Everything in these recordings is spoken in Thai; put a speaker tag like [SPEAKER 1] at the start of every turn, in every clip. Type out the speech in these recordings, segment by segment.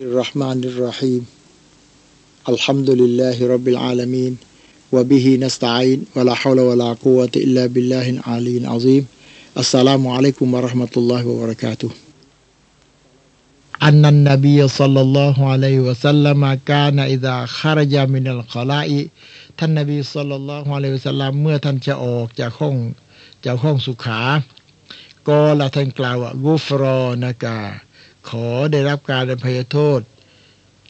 [SPEAKER 1] الرحمن الرحيم الحمد لله رب العالمين وبه نستعين ولا حول ولا قوة إلا بالله العلي العظيم السلام عليكم ورحمة الله وبركاته أن النبي صلى الله عليه وسلم كان إذا خرج من الخلاء ท่านนบีสัลลัลลอฮุอะลัยฮิวะสัลลัมเมื่อท่านจะออกจากห้องจากห้องสุขา ก็ละท่านกล่าวว่ากุฟรอนากา ขอได้รับการอภัยโทษ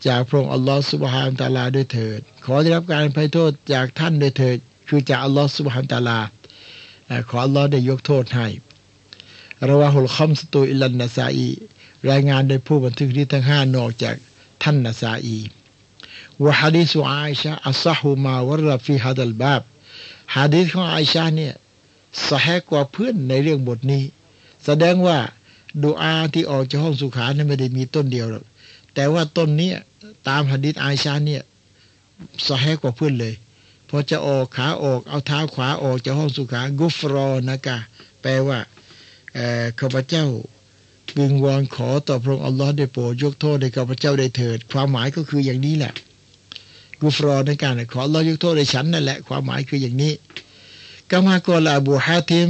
[SPEAKER 1] จากพระองค์อัลลอฮฺสุบฮานตะลาด้วยเถิด ขอได้รับการอภัยโทษจากท่านด้วยเถิด คือจากอัลลอฮฺสุบฮานตะลา ขออัลลอฮฺได้ยกโทษให้ระวาฮุลคอมสตูอิลันนาซาอีรายงานโดยผู้บันทึกที่ทั้งห้านอกจากท่านนาซาอีวะฮะดีสุอาอิชะอัศฮุมาวรฟีฮัดัลบาบฮะดีษของอาอิชะเนี่ยสแหกว่าเพื่อนในเรื่องบทนี้ แสดงว่า ดูอาที่ออกจากห้องสุขาเนี่ยไม่ได้มีต้นเดียวหรอกแต่ว่าต้นนี้ตามหะดิษอาอิชาเนี่ยสแหกว่าเพื่อนเลยพอจะออกขาออกเอาเท้าขวาออกจากห้องสุขากุฟรอนะกะ แปลว่าข้าพเจ้าวิงวอนขอต่อพระองค์อัลลอฮ์ได้โปรดยกโทษให้ข้าพเจ้าได้เถิด ความหมายก็คืออย่างนี้แหละกุฟรอในการขออัลลอฮ์ยกโทษให้ฉันนั่นแหละความหมายคืออย่างนี้กามากลอบูฮาติม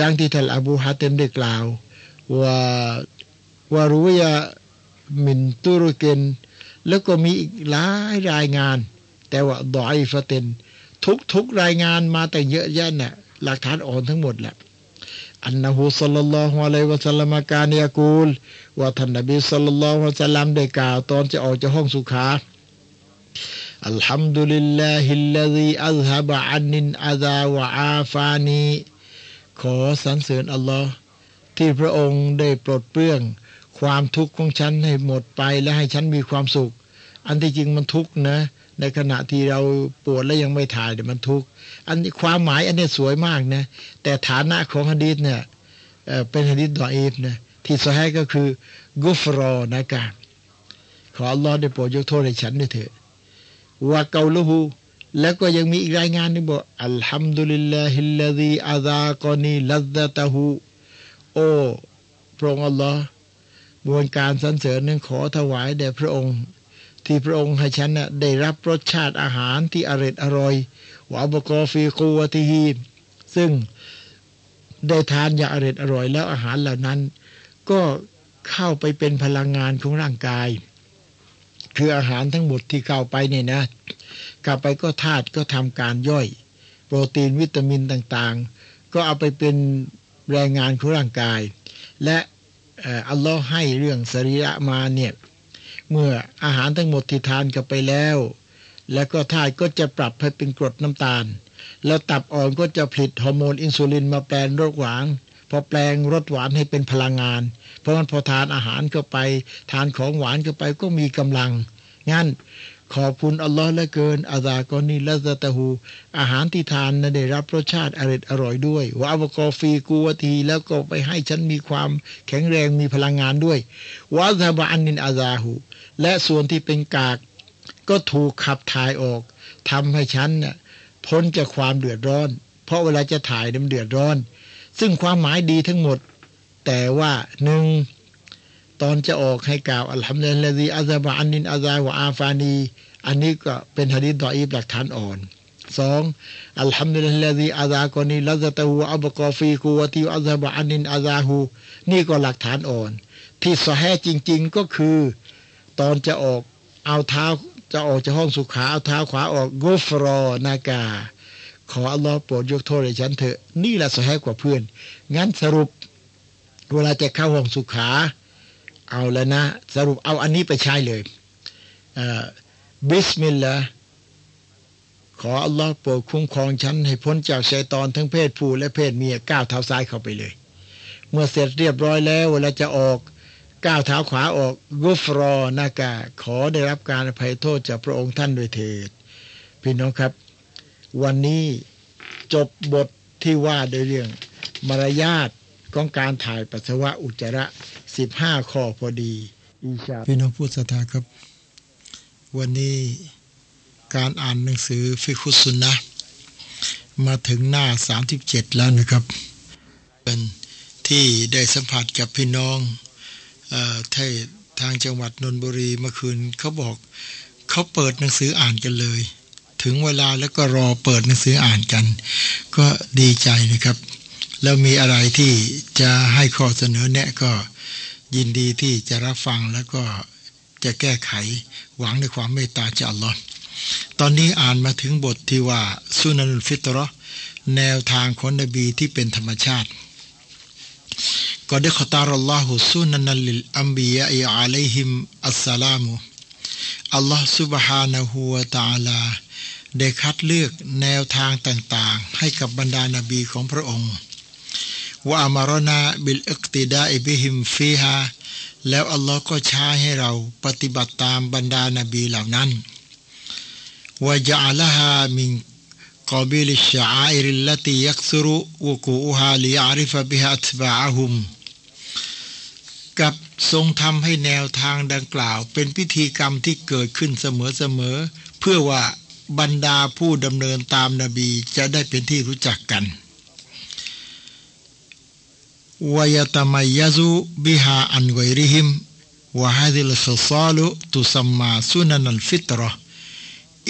[SPEAKER 1] ดังที่ท่านอบูฮาติมได้กล่าว ว่าวารู้ยามินตุรเกนแล้วก็มีอีกหลายรายงาน แต่ว่าดอยฟะเตนทุกทุกรายงานมาแต่เยอะแยะน่ะหลักฐานอ่อนทั้งหมดแหละอันนหูสัลลัลลอฮุอะลัยวะสัลลัมการยากูลว่าท่านนบีصلى الله عليه وسلمได้กล่าวตอนจะออกจากห้องสุขาالحمد لله الذي أذهب عني الأذى وعافانيขอสรรเสริญอัลลอฮ์ ที่พระองค์ได้ปลดเปลื้อง ความทุกข์ของฉันให้หมดไปและให้ฉันมีความสุข อันที่จริงมันทุกข์นะ ในขณะที่เราปวดและยังไม่ถ่ายเดี๋ยวมันทุกข์อันนี้ความหมายอันนี้สวยมากนะแต่ฐานะของฮะดีษเนี่ยเป็นฮะดีษดออีฟนะที่สให้ก็คือกุฟรอนะกาขออัลลอฮ์ได้โปรดยกโทษให้ฉันด้วยเถิดว่าเกาลูฮูแล้วก็ยังมีอีกรายงานนึงบอกอัลฮัมดุลิลลาฮิลลาดีอาซากอนีลัซตะฮู อ้พระองค์อัลลอฮ์บวนการสรรเสริญนั้นขอถวายแด่พระองค์ ที่พระองค์ให้ฉันน่ะได้รับรสชาติอาหารที่อร่อยอร่อยวาบกอฟีกูวติฮีซึ่งได้ทานอย่างอร่อยอร่อย แล้วอาหารเหล่านั้น ก็เข้าไปเป็นพลังงานของร่างกาย คืออาหารทั้งหมดที่เข้าไปเนี่ยนะ กลับไปก็ธาตุก็ทำการย่อย โปรตีนวิตามินต่างๆ ก็เอาไปเป็น แรงงานของร่างกาย และอัลลอฮ์ให้เรื่องสรีระมาเนี่ยเมื่ออาหารทั้งหมดที่ทานกันไปแล้ว แล้วก็ธาตุก็จะปรับให้เป็นกรดน้ำตาล แล้วตับอ่อนก็จะผลิตฮอร์โมนอินซูลินมาแปลงรสหวานพอแปลงรสหวานให้เป็นพลังงาน เพราะมันพอทานอาหารเข้าไป ทานของหวานเข้าไปก็มีกำลังงั้น ขอบคุณอัลลอฮ์เหลือเกินอาซากอนีละซะตะฮูอาหารที่ทานนะได้รับรสชาติอร่อยอร่อยด้วยวาบกอฟีกูวทีแล้วก็ไปให้ฉันมีความแข็งแรงมีพลังงานด้วยوأذهب عني أذاهและส่วนที่เป็นกาก ก็ถูกขับถ่ายออกทำให้ฉันน่ะพ้นจากความเดือดร้อน เพราะเวลาจะถ่ายมันเดือดร้อน ซึ่งความหมายดีทั้งหมด แต่ว่าหนึ่ง ตอนจะออกให้กล่าวالحمد لله أذهب عني الأذى وعافاني อันนี้ก็เป็นฮะดีษضعيفหลักฐานอ่อนสองالحمد لله أذاقني لذته أبقى في قوته أذهب عني أذاهนี่ก็หลักฐานอ่อน ที่ صحيح จริง ๆก็คือ ตอนจะออกเอาเท้าจะออกจากห้องสุขาเอาเท้าขวาออกغفرانك ขออัลลอฮ์โปรดยกโทษให้ฉันเถอะ นี่แหละ صحيح กว่าเพื่อน งั้นสรุป เวลาจะเข้าห้องสุขา เอาแล้วนะ สรุปเอาอันนี้ไปใช้เลยبسم اللهขออัลลอฮ์โปรดคุ้มครองฉันให้พ้นจากชัยตอนทั้งเพศผู้และเพศเมียก้าวเท้าซ้ายเข้าไปเลย เมื่อเสร็จเรียบร้อยแล้วเวลาจะออกก้าวเท้าขวาออกกุฟรอนากาขอได้รับการอภัยโทษจากพระองค์ท่านด้วยเถิด พี่น้องครับ วันนี้จบบทที่ว่าโดยเรื่องมารยาทของการถ่ายปัสสาวะอุจจาระ สิบห้าข้อพอดีอีชาพี่น้องผู้ศรัทธาครับ วันนี้การอ่านหนังสือฟิคุสุนนะมาถึงหน้าสามสิบเจ็ดแล้วนะครับ เป็นที่ได้สัมผัสกับพี่น้องอที่ทางจังหวัดนนทบุรีเมื่อคืนเขาบอกเขาเปิดหนังสืออ่านกันเลย ถึงเวลาแล้วก็รอเปิดหนังสืออ่านกัน ก็ดีใจนะครับ แล้วมีอะไรที่จะให้ข้อเสนอแนะก็ ยินดีที่จะรับฟังแล้วก็จะแก้ไขหวังในความเมตตาจาอัลลอฮ์ตอนนี้อ่านมาถึงบทที่ว่าسنن الفطرةแนวทางของนบีที่เป็นธรรมชาติก็ได้اختار الله سننا للأنبياء عليهم السلامอัลลอฮ์سبحانه وتعالىได้คัดเลือกแนวทางต่างๆ ให้กับบรรดานาบีของพระองค์ وأمرنا بالاقتداء بهم فيهاแล้วอัลลอฮ์ก็ใช้ให้เราปฏิบัติตามบรรดานาบีเหล่านั้นว่ะจาละฮามิงกอบิลิชาอิริลลติยักซุรุวกูอุฮาลิอาริฟะบิฮัตบาฮุมกับทรงทำให้แนวทางดังกล่าว เป็นพิธีกรรมที่เกิดขึ้นเสมอๆเพื่อว่าบรรดาผู้ดำเนินตามนาบีจะได้เป็นที่รู้จักกัน วยตมัยยซุบิฮาอันไกริฮิมวะฮะดิลขซาลุตุสัมมาสุนนลฟิตรอ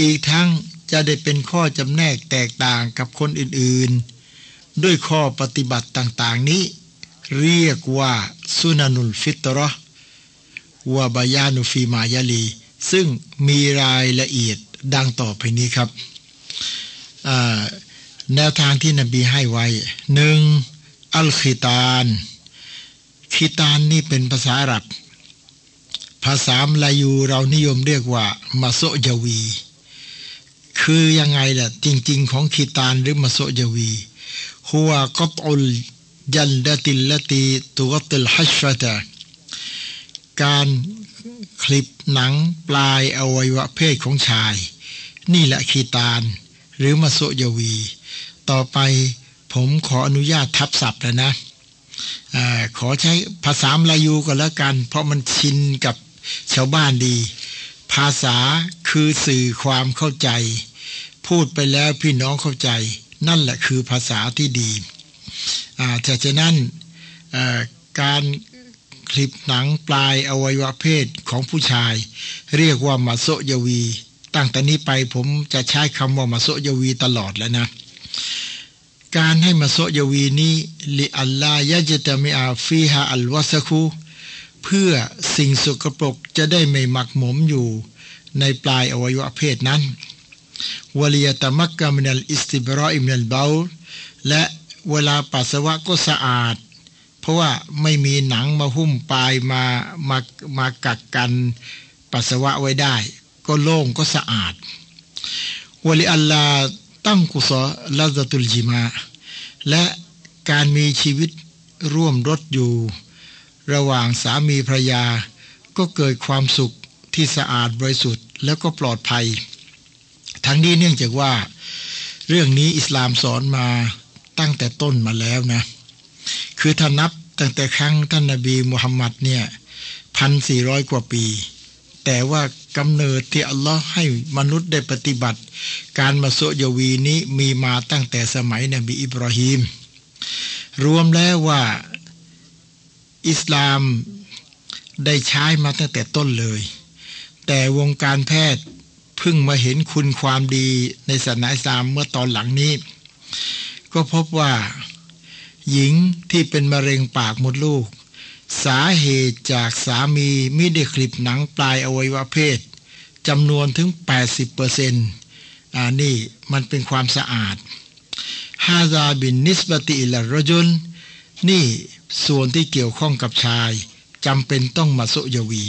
[SPEAKER 1] อีกทั้งจะได้เป็นข้อจำแนกแตกต่างกับคนอื่นๆ ด้วยข้อปฏิบัติต่างๆนี้ เรียกว่าสุนันุลฟิตรอวะบายานุฟีมายาลี ซึ่งมีรายละเอียดดังต่อไปนี้ครับ แนวทางที่นบีให้ไว้หนึ่ง อัลคิตานคิตานนี่เป็นภาษาอาหรับ ภาษามลายูเรานิยมเรียกว่ามาโซยวี คือยังไงล่ะ จริง ๆ ของคีตานหรือมาโซยวีหัวกตอุลจันดติลลตีตุกติลฮัชฟะตะการคลิปหนังปลายอวัยวะเพศของชาย นี่แหละคีตานหรือมาโซยวี ต่อไป ผมขออนุญาตทับศัพท์แล้วนะอขอใช้ภาษามลายูก็แล้วกัน เพราะมันชินกับชาวบ้านดี ภาษาคือสื่อความเข้าใจ พูดไปแล้วพี่น้องเข้าใจ นั่นแหละคือภาษาที่ดีแต่ฉะนั้นการคลิปหนังปลายอวัยวะเพศของผู้ชาย เรียกว่ามาโซยวี ตั้งแต่นี้ไปผมจะใช้คำว่ามาโซยวีตลอดแล้วนะ การให้มาโซยวีนี้لئلا يجتمع فيها الوسخเพื่อสิ่งสกปรกจะได้ไม่หมักหมมอยู่ ในปลายอวัยวะเพศนั้นوليتمكن من الاستبراء من البولและเวลาปัสสาวะก็สะอาด เพราะว่าไม่มีหนังมาหุ้มปลายมามามากักกันปัสสาวะไว้ได้ ก็โล่งก็สะอาดวลีอัลลา ตั้งกุศลลาซตุลจิมา และการมีชีวิตร่วมรถอยู่ ระหว่างสามีภรรยา ก็เกิดความสุขที่สะอาดบริสุทธิ์แล้วก็ปลอดภัย ทั้งนี้เนื่องจากว่า เรื่องนี้อิสลามสอนมาตั้งแต่ต้นมาแล้วนะ คือถ้านับตั้งแต่ครั้งท่านนาบีมุฮัมมัดเนี่ยพันสี่ร้อยกว่าปี แต่ว่า กำเนิดที่อัลลอฮ์ให้มนุษย์ได้ปฏิบัติ การมาโซยวีนี้มีมาตั้งแต่สมัยนบีอิบราฮิมรวมแล้วว่าอิสลามได้ใช้มาตั้งแต่ต้นเลย แต่วงการแพทย์เพิ่งมาเห็นคุณความดีในศาสนาอิสลามเมื่อตอนหลังนี้ ก็พบว่า หญิงที่เป็นมะเร็งปากมดลูก สาเหตุจากสามีไม่ได้คลิปหนังปลายอวัยวะเพศ จำนวนถึง 80%เปอร์เซ็นต์อ่านี่มันเป็นความสะอาดฮาซาบินนิสบติอิลรจุนนี่ส่วนที่เกี่ยวข้องกับชายจำเป็นต้องมาสุยวี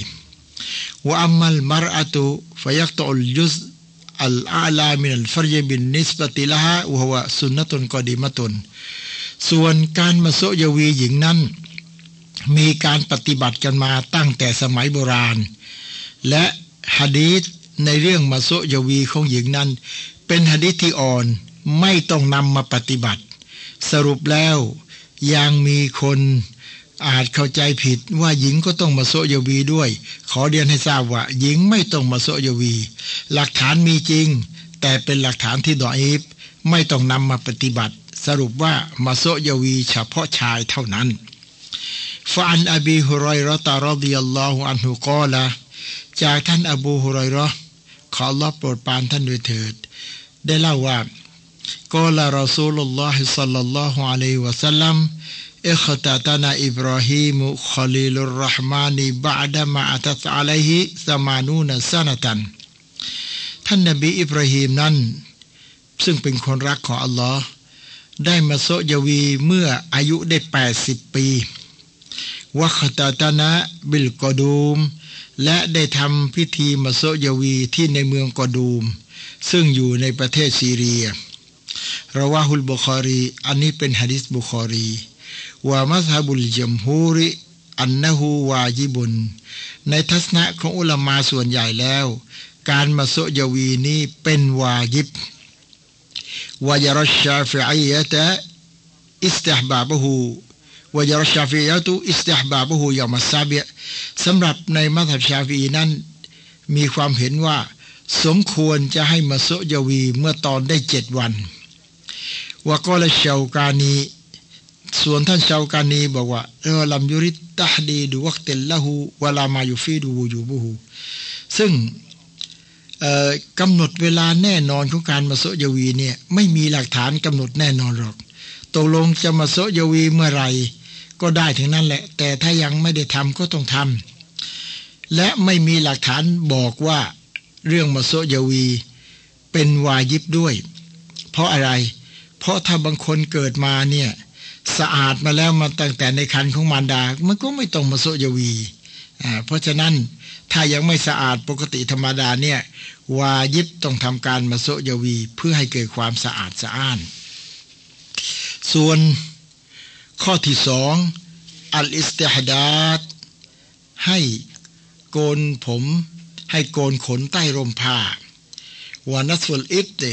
[SPEAKER 1] ว่าอัมมัลมารอะตุฟยักตอลยุสอัลอาลามินัลฟรยบินนิสบติละฮะวะวะสุนนตุนกอดีมตุนส่วนการมาโซยวีหญิงนั้น มีการปฏิบัติกันมาตั้งแต่สมัยโบราณ และ ฮะดีษในเรื่องมาโซยวีของหญิงนั้น เป็นฮะดีษที่อ่อนไม่ต้องนำมาปฏิบัติ สรุปแล้วยังมีคนอาจเข้าใจผิดว่าหญิงก็ต้องมาโซยวีด้วย ขอเรียนให้ทราบว่า หญิงไม่ต้องมาโซยวี หลักฐานมีจริง แต่เป็นหลักฐานที่ดออีฟไม่ต้องนำมาปฏิบัติ สรุปว่ามาโซยวีเฉพาะชายเท่านั้น فعن أبي هريرة رضي الله عنه قال จากท่านอบูฮุรอยรอขอรอบโปรดปานท่านด้วยเถิด ได้เล่าว่ากอลารอซูลุลลอฮิสัลลัลลอฮุอะลัยวะสัลลัมอิคตาตานาอิบรอฮิมุคอลิลุรรห์มานีบะดะมาอัตัสอะลัยฮิสมานูนซานาตัน ท่านนบีอิบราฮิมนั้น ซึ่งเป็นคนรักของอัลลอฮ์ได้มาโซยวีเมื่ออายุได้ 80 ปีวัคตาตานะบิลกอดูม และได้ทำพิธีมาโยวีที่ในเมืองกอดูม ซึ่งอยู่ในประเทศซีเรียرواه البخاري อันนี้เป็นฮะดิษบุคอรีومذهب الجمهور أنه واجبในทัศนะของอุลามาส่วนใหญ่แล้ว การมาโซยวีนี้เป็นวาจิบويرى الشافعية استحبابه ويرى الشافعية استحبابه يوم السابع สำหรับในมัซฮับชาฟีนั้น มีความเห็นว่า สมควรจะให้มาโซยวีเมื่อตอนได้เจ็ดวันวกอลชาวกานีส่วนท่านชาวกานีบอกว่าเออลัมยุริตตฮดีดูวักเตลละหูวลามาอยู่ฟีดูอยู่บูหูซึ่งกำหนดเวลาแน่นอนของการมาโซยวีเนี่ยไม่มีหลักฐานกำหนดแน่นอนหรอกตกลงจะมาโซยวีเมื่อไหร่ ก็ได้ถึงนั้นแหละ แต่ถ้ายังไม่ได้ทำก็ต้องทำและไม่มีหลักฐานบอกว่าเรื่องมาโซยวีเป็นวายิบด้วย เพราะอะไร เพราะถ้าบางคนเกิดมาเนี่ยสะอาดมาแล้วมาตั้งแต่ในคันของมารดา มันก็ไม่ต้องมาโซยวี เพราะฉะนั้นถ้ายังไม่สะอาดปกติธรรมดาเนี่ยวายิบต้องทำการมาโซยวี เพื่อให้เกิดความสะอาดสะอ้าน ส่วน ข้อที่สองอัลอิสติฮดาดให้โกนผม ให้โกนขนใต้ร่มผ้าวานัสฟุลอิฟเด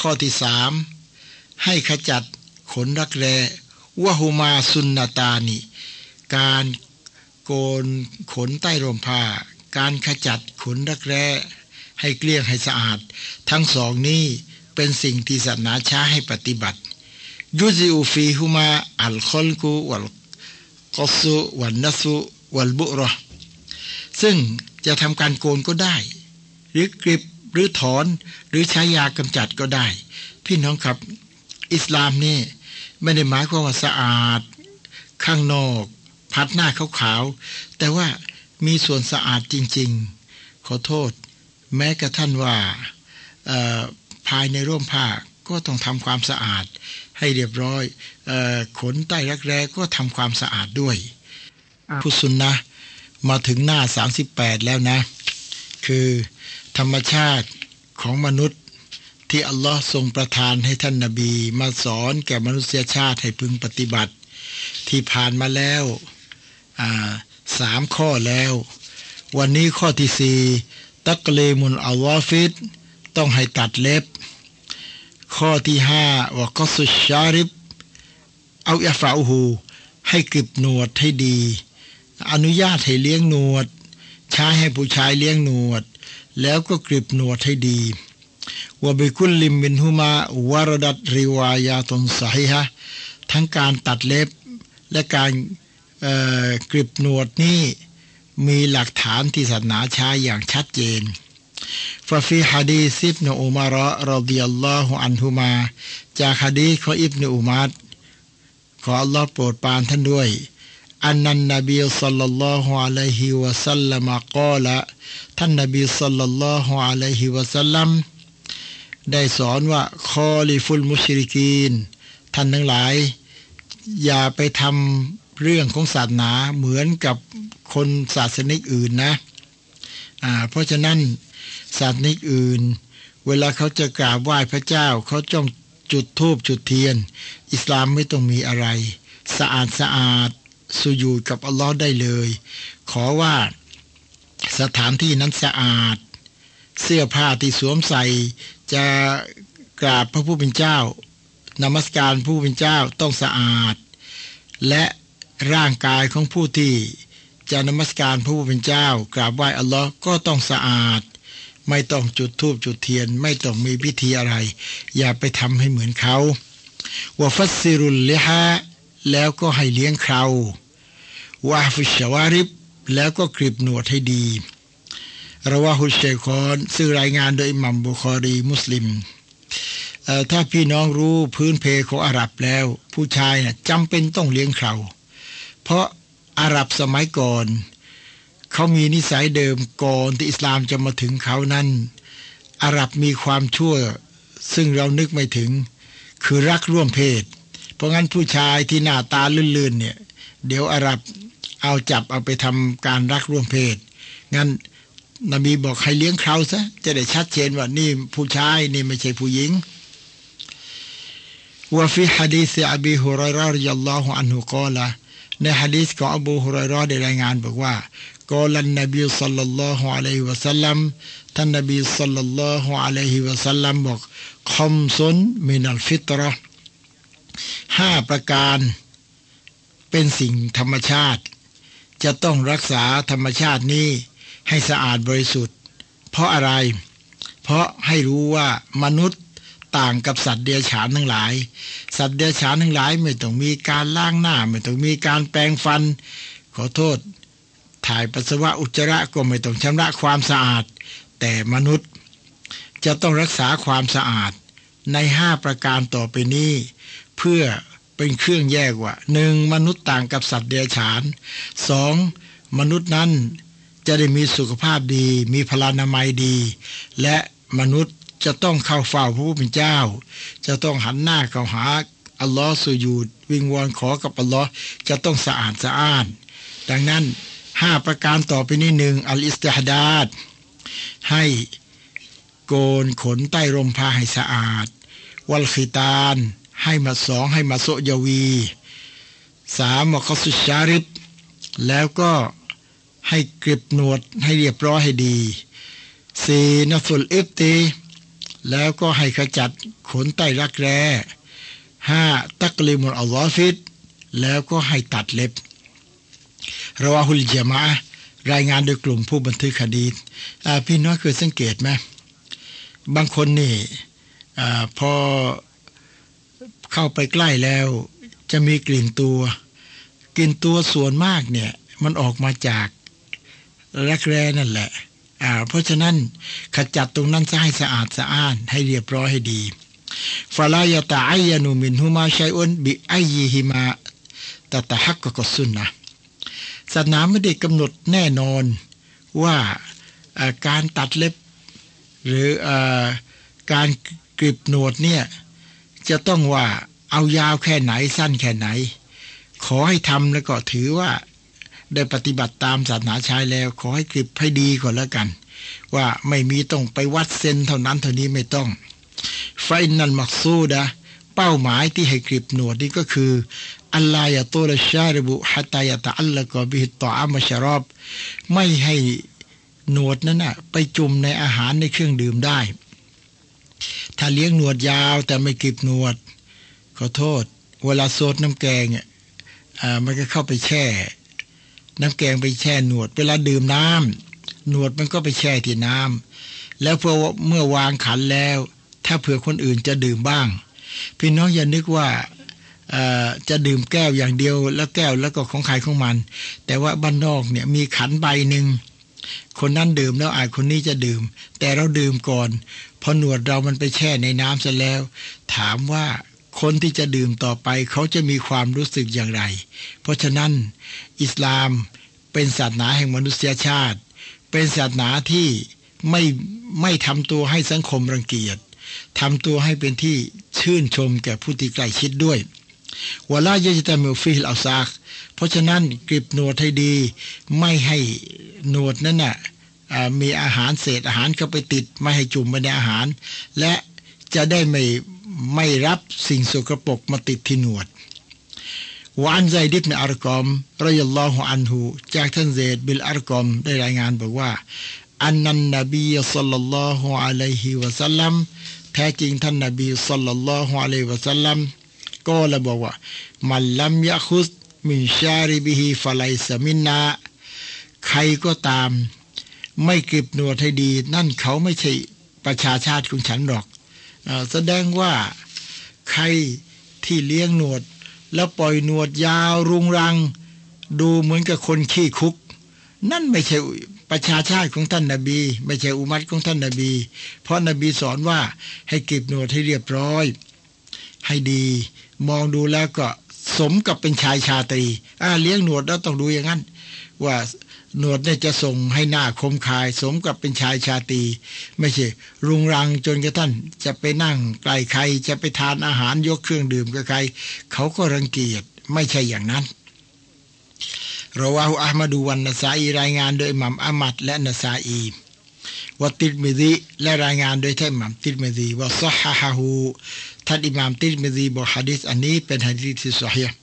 [SPEAKER 1] ข้อที่สามให้ขจัดขนรักแร้วะฮูมาสุนนาตานิ การโกนขนใต้ร่มผ้า การขจัดขนรักแร้ให้เกลี้ยงให้สะอาด ทั้งสองนี้เป็นสิ่งที่ศาสนาช้าให้ปฏิบัติ ยุซิอูฟีฮุมาอัลคอลกูวัลกอสุวันนัสุวัลบุรอซึ่งจะทำการโกนก็ได้ หรือกริบหรือถอนหรือใช้ยากำจัดก็ได้ พี่น้องครับ อิสลามนี่ไม่ได้หมายความว่าสะอาด ข้างนอก พัดหน้าขาวๆแต่ว่ามีส่วนสะอาดจริง ๆ ขอโทษ แม้กระทั่นว่าภายในร่มผ้าก็ต้องทำความสะอาด ให้เรียบร้อยออขนใต้รักแร้ก็ทำความสะอาดด้วยผู้สุนนะมาถึงหน้า 38 แล้วนะ คือธรรมชาติของมนุษย์ที่อัลลอฮ์ทรงประทานให้ท่านนาบี มาสอนแก่มนุษยชาติให้พึงปฏิบัติ ที่ผ่านมาแล้วสามข้อแล้ว วันนี้ข้อที่สี่ตักเลมุนอัลวาฟิดต้องให้ตัดเล็บ ข้อที่ห้าวกสุชาริบเอาอัฟาอูหูให้กริบหนวดให้ดี อนุญาตให้เลี้ยงหนวด ใช้ให้ผู้ชายเลี้ยงหนวด แล้วก็กริบหนวดให้ดีว่าบิคุลลิมมินฮุมาวารดัตริวายาตนสายฮะทั้งการตัดเล็บและการกริบหนวดนี่มีหลักฐานที่ศาสนาใช้อย่างชัดเจน ฟาฟีฮะดีซิบนอุมาระรดิยัลลอฮุอันฮุมาจากฮะดีของอิบนอุมัดขออัลลอฮ์โปรดปานท่านด้วยอันนันนบีสัลลัลลอฮุอะลัยฮิวะสัลลัมกอละท่านนบีสัลลัลลอฮุอะลัยฮิวะสัลลัมได้สอนว่าคอลิฟุลมุชริกีน ท่านทั้งหลาย อย่าไปทำเรื่องของศาสนาเหมือนกับคนศาสนิกอื่นนะ เพราะฉะนั้น ศาสนิกอื่น เวลาเขาจะกราบไหว้พระเจ้าเขาจ้องจุดธูปจุดเทียน อิสลามไม่ต้องมีอะไร สะอาดสะอาดสุยูกับอัลลอฮ์ได้เลย ขอว่าสถานที่นั้นสะอาด เสื้อผ้าที่สวมใส่ จะกราบพระผู้เป็นเจ้านมัสการผู้เป็นเจ้าต้องสะอาด และร่างกายของผู้ที่จะนมัสการพระผู้เป็นเจ้ากราบไหว้อัลลอฮ์ก็ต้องสะอาด ไม่ต้องจุดธูปจุดเทียน ไม่ต้องมีพิธีอะไร อย่าไปทำให้เหมือนเขาวาฟัสซิรุลเลฮะแล้วก็ให้เลี้ยงเขาวาฟุชวาริบ แล้วก็กริบหนวดให้ดีระว่าฮุเชคอนซึ่งรายงานโดยมัมบุคอรีมุสลิมถ้าพี่น้องรู้พื้นเพของอาหรับแล้ว ผู้ชายนะ่ะจำเป็นต้องเลี้ยงเขาเพราะอาหรับสมัยก่อน เขามีนิสัยเดิมก่อนที่อิสลามจะมาถึงเขานั้น อาหรับมีความชั่ว ซึ่งเรานึกไม่ถึง คือรักร่วมเพศ เพราะงั้นผู้ชายที่หน้าตาลื่นๆเนี่ย เดี๋ยวอาหรับเอาจับเอาไปทำการรักร่วมเพศ งั้นนบีบอกให้เลี้ยงเขาซะจะได้ชัดเจนว่านี่ผู้ชายนี่ไม่ใช่ผู้หญิงว่าฟิฮะดีษอบีฮุรอยรารยัลลอฮุอันฮุกอละในฮะดีษของอบูฮุรอยรอได้รายงานบอกว่า กอลันนบีสัลลัลลอฮุอะลัยวะสัลลัมท่านนบีสัลลัลลอฮุอะลัยฮิวะสัลลัมบอกคอมซุนมินัลฟิตรห้าประการ เป็นสิ่งธรรมชาติ จะต้องรักษาธรรมชาตินี้ให้สะอาดบริสุทธิ์ เพราะอะไร เพราะให้รู้ว่ามนุษย์ต่างกับสัตว์เดรัจฉานทั้งหลาย สัตว์เดรัจฉานทั้งหลายไม่ต้องมีการล้างหน้า ไม่ต้องมีการแปรงฟัน ขอโทษ ถ่ายปัสสาวะอุจจาระก็ไม่ต้องชำระความสะอาด แต่มนุษย์ จะต้องรักษาความสะอาดในห้าประการต่อไปนี้ เพื่อเป็นเครื่องแยกว่าหนึ่งมนุษย์ต่างกับสัตว์เดรัจฉานสองมนุษย์นั้นจะได้มีสุขภาพดี มีพลานามัยดี และมนุษย์จะต้องเข้าเฝ้าพระผู้เป็นเจ้า จะต้องหันหน้าเข้าหาอัลลอฮ์สุยูดวิงวอนขอกับอัลลอฮ์จะต้องสะอาดสะอ้าน ดังนั้น ห้าประการต่อไปนี้หนึ่งอัลอิสติฮดาดให้โกนขนใต้ร่มผ้าให้สะอาด วัลคิตาน ให้มาสองให้มาโซยวีสามมคสุชาริบแล้วก็ให้กริบหนวดให้เรียบร้อยให้ดีสี่นฟุลอิฟตีแล้วก็ให้ขจัดขนใต้รักแร้ห้าตักลิมุลอัลลอฟิดแล้วก็ให้ตัดเล็บ ราวาฮุลเจมารายงานโดยกลุ่มผู้บันทึกคดีพี่น้อยเคยสังเกตไหมบางคนนี่อพอเข้าไปใกล้แล้ว จะมีกลิ่นตัว กลิ่นตัวส่วนมากเนี่ยมันออกมาจากรักแร้นั่นแหละเพราะฉะนั้นขจัดตรงนั้นจะให้สะอาดสะอ้านให้เรียบร้อยให้ดีฟาลายตาอายานุมินฮุมาชัยอุนบิไอยิฮิมาตตะฮักกสุนนะ ศาสนาไม่ได้กำหนดแน่นอนว่าการตัดเล็บ หรืออการกริบหนวดเนี่ยจะต้องว่าเอายาวแค่ไหนสั้นแค่ไหน ขอให้ทำแล้วก็ถือว่าได้ปฏิบัติตามศาสนาชายแล้ว ขอให้กริบให้ดีก่อนแล้วกัน ว่าไม่มีต้องไปวัดเซนเท่านั้นเท่านี้ไม่ต้องไฟนันมักซูดะเป้าหมายที่ให้กริบหนวดนี่ก็คือ อัลลายะตัวละชาริบุฮัตายะตะอัลละกอบิฮิตต่ออามชารอบ ไม่ให้หนวดนั้นน่ะไปจุ่มในอาหารในเครื่องดื่มได้ ถ้าเลี้ยงหนวดยาวแต่ไม่กริบหนวด ขอโทษ เวลาโซดน้ำแกงเนี่ยมันก็เข้าไปแช่ น้ำแกงไปแช่หนวด เวลาดื่มน้ำหนวดมันก็ไปแช่ที่น้ำแล้วพอเมื่อวางขันแล้ว ถ้าเผื่อคนอื่นจะดื่มบ้าง พี่น้องอย่านึกว่า จะดื่มแก้วอย่างเดียวแล้วแก้วแล้วก็ของใครของมัน แต่ว่าบ้านนอกเนี่ยมีขันใบหนึ่งคนนั้นดื่มแล้วอาจคนนี้จะดื่ม แต่เราดื่มก่อนพอหนวดเรามันไปแช่ในน้ำซะแล้ว ถามว่าคนที่จะดื่มต่อไปเขาจะมีความรู้สึกอย่างไร เพราะฉะนั้น อิสลามเป็นศาสนาแห่งมนุษยชาติ เป็นศาสนาที่ไม่ไม่ทำตัวให้สังคมรังเกียจทำตัวให้เป็นที่ชื่นชมแก่ผู้ที่ใกล้ชิดด้วย ولا يجتمع فيه الأوساخเพราะฉะนั้นกริบหนวดให้ดี ไม่ให้หนวดนั้นน่ะมีอาหารเศษอาหารเข้าไปติด ไม่ให้จุ่มไปในอาหาร และจะได้ไม่ไม่รับสิ่งสกปรกมาติดที่หนวดوعن زيد بن أرقم رضي الله عنهจากท่านเซดบิลอารกอมได้รายงานบอกว่า أن النبي صلى الله عليه وسلمแท้จริงท่านนบีصلى الله عليه وسلم قال บอกว่า من لم يأخذ من شاربه فليس مناใครก็ตาม ไม่เก็บหนวดให้ดี นั่นเขาไม่ใช่ประชาชาติของฉันหรอกแสดงว่าใครที่เลี้ยงหนวด แล้วปล่อยหนวดยาวรุงรัง ดูเหมือนกับคนขี้คุก นั่นไม่ใช่ประชาชาติของท่านนาบี ไม่ใช่อุมัตของท่านนาบี เพราะนาบีสอนว่าให้เก็บหนวดให้เรียบร้อย ให้ดี มองดูแล้วก็สมกับเป็นชายชาตรีอ่าเลี้ยงหนวดแล้วต้องดูอย่างนั้น ว่าหนวดเนี่ยจะส่งให้หน้าคมคาย สมกับเป็นชายชาตรีไม่ใช่ รุงรังจนกระทั่นจะไปนั่งไกลใครจะไปทานอาหารยกเครื่องดื่มกับใคร เขาก็รังเกียจไม่ใช่อย่างนั้นราวาหูอัลมาดูวันนาซาอีรายงานโดยมัมอามัดและนาซาอี วัติดมิดีและรายงานโดยท่านมัมติดมิดีว่าซฮฮะฮูท่านอิมามติดมิดีบอกฮะดิษอันนี้เป็นฮะดิษที่สฮีห์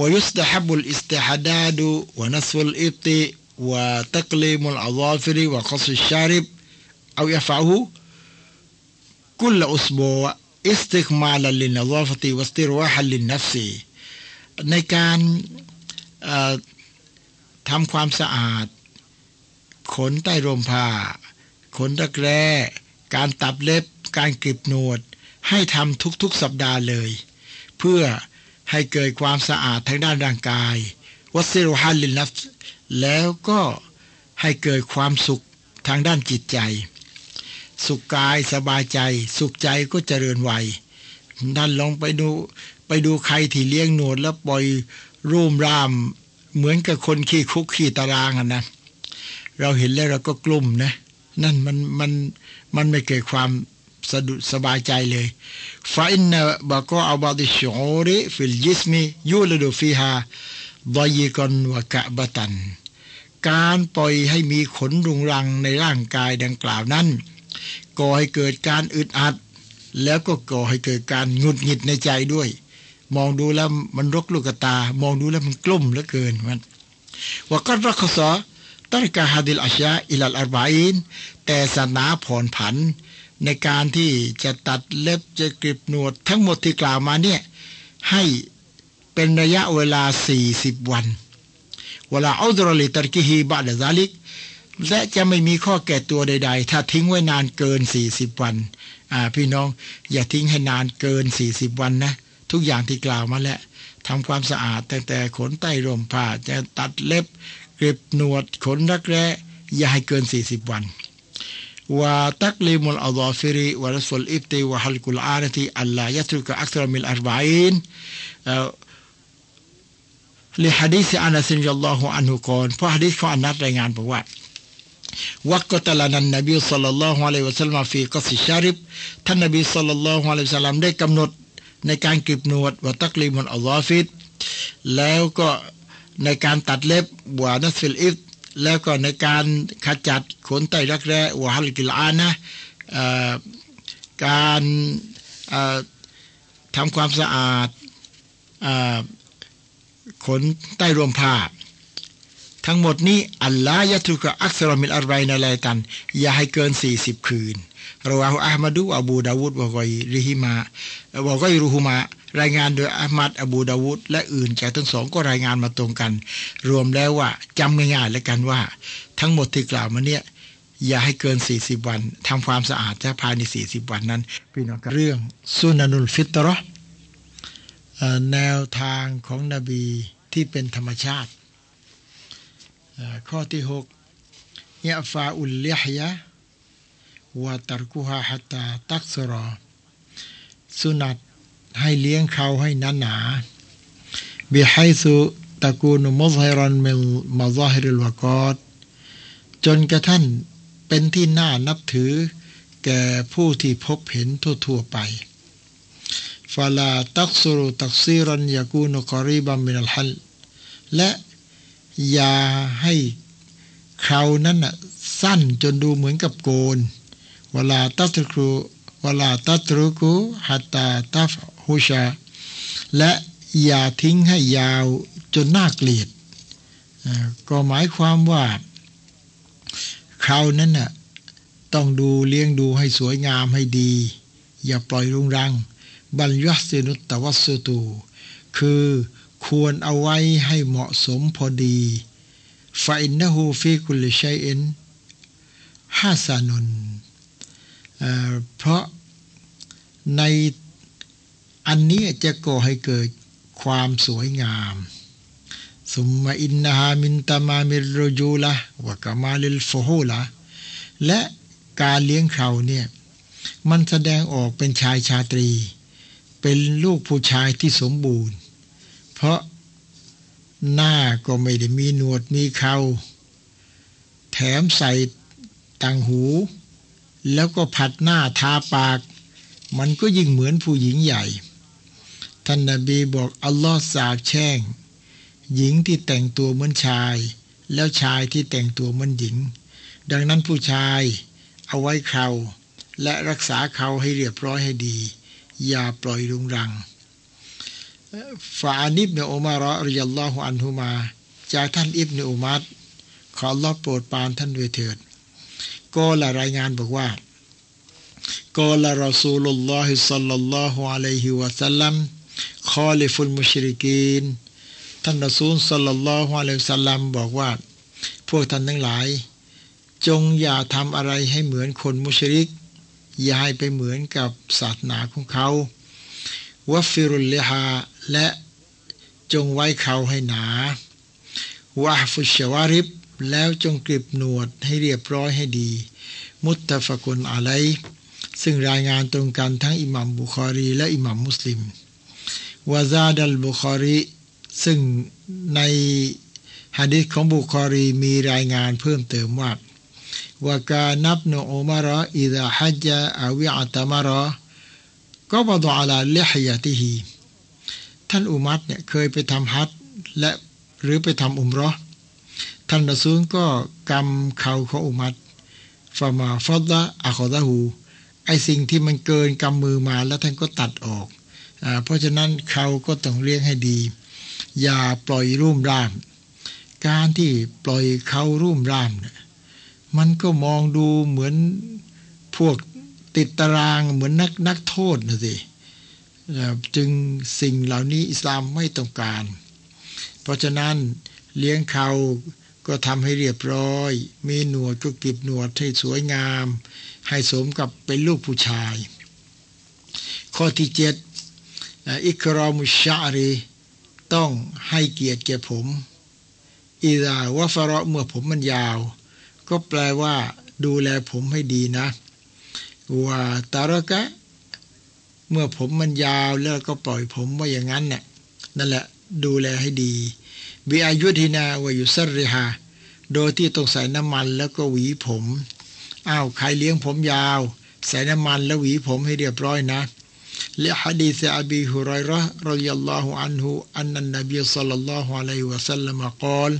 [SPEAKER 1] ويستحب الاستحداد ونصف الإبط وتقليم الأظافر وقص الشارب أو يفعله كل أسبوع استكمالا للنظافة واسترواحا للنفس ในการทำความสะอาด ขนใต้ร่มผ้า ขนตะแกรการตัดเล็บ การกริบหนวด ให้ทำทุกๆสัปดาห์เลย เพื่อให้เกิดความสะอาดทางด้านร่างกาย วัสรุฮัลลินนัฟแล้วก็ให้เกิดความสุขทางด้านจิตใจ สุขกายสบายใจ สุขใจก็เจริญวัยท่านลองไปดูไปดูใครที่เลี้ยงหนวดแล้วปล่อยรูมรามเหมือนกับคนขี้คุกขี้ตารางอะนะ เราเห็นแล้วเราก็กลุ่มนะ นั่นมันมันมันไม่เกิดความสะดุสบายใจเลยฟาอินนบะก็อาบาดิชอริฟิลยิสมียูลดูฟีฮาดอยกอนวะกะบะตัน การปล่อยให้มีขนรุงรังในร่างกายดังกล่าวนั้นก่อให้เกิดการอึดอัด แล้วก็ก่อให้เกิดการหงุดหงิดในใจด้วย มองดูแล้วมันรกลูกตา มองดูแล้วมันกลุ่มเหลือเกินมันว่าก็รักษา รกาฮาดิลอาชาอิลัลอาร์บาอินแต่ศาสนาผ่อนผัน ในการที่จะตัดเล็บจะกริบหนวด ทั้งหมดที่กล่าวมาเนี่ยให้เป็นระยะเวลา 40 วัน เวลาอัลดรลิตรกิฮีบาดซาลิก และจะไม่มีข้อแก่ตัวใด ๆ ถ้าทิ้งไว้นานเกิน 40 วัน อ่าพี่น้องอย่าทิ้งให้นานเกิน 40 วันนะ ทุกอย่างที่กล่าวมาแล้วทำความสะอาดแต่แต่ขนใต้ร่มผ้าจะตัดเล็บ ก็บหนวดขนรักแร้อย่าให้เกินสี่สิบวันว่าตักลิมุลอัลลอฟิริวะรัสุลอิฟติวะฮัลกุลอานะติอัลลายะทรุกอักตรมิลอัรบาอิลอานัสินยันฮุกอนเพราะฮะดีษของอานัสรายงานบอกว่าวักกตลานันนบีสัลลัลลอฮุอะลัยวะสัลลัมฟีกอสิชาริบท่านนบีصلى الله عليه وسلمได้กำหนดในการกริบหนวดوتقليم الأظافرแล้วก็ ในการตัดเล็บونتف الإبطแล้วก็ในการขจัดขนใต้รักแร้ وحلق العانةการทำความสะอาดขนใต้ร่มผ้าทั้งหมดนี้ألا يترك أكثر من أربعين ليلة อย่าให้เกิน 40 คืนราวาฮุอามัดูอบูดาวุดวะกอยริฮิมาวะกอยรุฮุมา รายงานโดยอามัดอบูดาวุดและอื่นจากทั้งสองก็รายงานมาตรงกัน รวมแล้วว่าจำง่ายๆแล้วกันว่า ทั้งหมดที่กล่าวมาเนี่ยอย่าให้เกิน 40 วันทำความสะอาดแค่ภายใน 40 วันนั้นพี่น้องเรื่องสุนันุลฟิตรอแนวทางของนบีที่เป็นธรรมชาติ ข้อที่6ยะฟาอุลลิฮยะวะตรกุฮาฮัตตาตักสรอสุนัต ให้เลี้ยงเขาให้หนาหนาบิไฮสุตะกูนมุซฮิรันมิลมาซาฮิริลวากอดจนกระทั่งเป็นที่น่านับถือ แก่ผู้ที่พบเห็นทั่วๆไปฟาลาตักสุรุตักซีรันยากูนกอรีบัมมินัลฮัลและอย่าให้เขาวนั้นน่ะสั้นจนดูเหมือนกับโกนเวลาตัตครูเวลาตัตรุกุฮัตตาตัฟ ฮุชา และอย่าทิ้งให้ยาวจนน่าเกลียด ก็หมายความว่าเขาวนั้นน่ะต้องดูเลี้ยงดูให้สวยงามให้ดี อย่าปล่อยรุงรัง บัญญัตินุตตวัสตู คือควรเอาไว้ให้เหมาะสมพอดีฟาอินนหูฟีกุลชัยเอ็นฮาสานุนเพราะใน อันนี้จะก่อให้เกิดความสวยงามสุมมาอินนาฮามินตามามิรยูละวะกามาลิลฟโฮละและการเลี้ยงเขาเนี่ยมันแสดงออกเป็นชายชาตรี เป็นลูกผู้ชายที่สมบูรณ์ เพราะหน้าก็ไม่ได้มีหนวดมีเขาแถมใส่ตังหู แล้วก็ผัดหน้าทาปาก มันก็ยิ่งเหมือนผู้หญิงใหญ่ ท่านนบีบอกอัลลอฮ์สาบแช่ง หญิงที่แต่งตัวเหมือนชาย แล้วชายที่แต่งตัวเหมือนหญิง ดังนั้นผู้ชายเอาไว้เขาและรักษาเขาให้เรียบร้อยให้ดี อย่าปล่อยรุงรังฟาอานิบเนอุมารริยัลลอฮุอันฮุมา จากท่านอิบเนอุมัดขอลอโปรดปานท่านด้วยเถิดก็ละรายงานบอกว่าก็ละรอซูลุลลอฮิสัลลัลลอฮุอะลัยฮิวะสัลลัม คอลิฟุลมุชริกีน ท่านรอซูลสัลลัลลอฮุอะลัยฮิสัลลัมบอกว่า พวกท่านทั้งหลาย จงอย่าทำอะไรให้เหมือนคนมุชริก อย่าให้ไปเหมือนกับศาสนาของเขาวัฟิรุลเลฮาและจงไว้เขาให้หนาวะฟุชวาริบ แล้วจงกริบหนวดให้เรียบร้อยให้ดี มุตตะฟะกุลอะไรซึ่งรายงานตรงกันทั้งอิหมัมบุคอรีและอิหมัมมุสลิม วาซาดัลบุคอรีซึ่งในฮะดิษของบุคอรีมีรายงานเพิ่มเติมว่าวากานับโนอุมารอิดะฮัจจาอวิอัตมารก็บดอาลาเลหยาติฮีท่านอุมัตเนี่ยเคยไปทำฮัจและหรือไปทำอุมรอท่านรอซูลก็กำเขาของอุมัตฟามาฟอดละอะคอดะหูไอสิ่งที่มันเกินกำมือมาแล้วท่านก็ตัดออก เพราะฉะนั้นเขาก็ต้องเลี้ยงให้ดี อย่าปล่อยรุ่มร่าม การที่ปล่อยเขารุ่มร่ามเนี่ยมันก็มองดูเหมือนพวกติดตารางเหมือนนักนักโทษนะสิจึงสิ่งเหล่านี้อิสลามไม่ต้องการ เพราะฉะนั้นเลี้ยงเขาก็ทำให้เรียบร้อย มีหนวดก็เกิบหนวดให้สวยงาม ให้สมกับเป็นลูกผู้ชาย ข้อที่เจ็ด อิครอมุชารีต้องให้เกียรติแก่ผมอิดาวะฟาระเมื่อผมมันยาว ก็แปลว่าดูแลผมให้ดีนะว่าตารกะ เมื่อผมมันยาวแล้วก็ปล่อยผมว่าอย่างนั้นเนี่ยนั่นแหละดูแลให้ดีวิอายุทินาวายุสริฮาโดยที่ต้องใส่น้ำมันแล้วก็หวีผมอ้าวใครเลี้ยงผมยาว ใส่น้ำมันแล้วหวีผมให้เรียบร้อยนะ และฮะดีษอบีฮุไรระรดิยัลลอฮุอันฮุอันนันนบีสัลลัลลอฮุอะลัยฮิวะสัลลัมกล่าว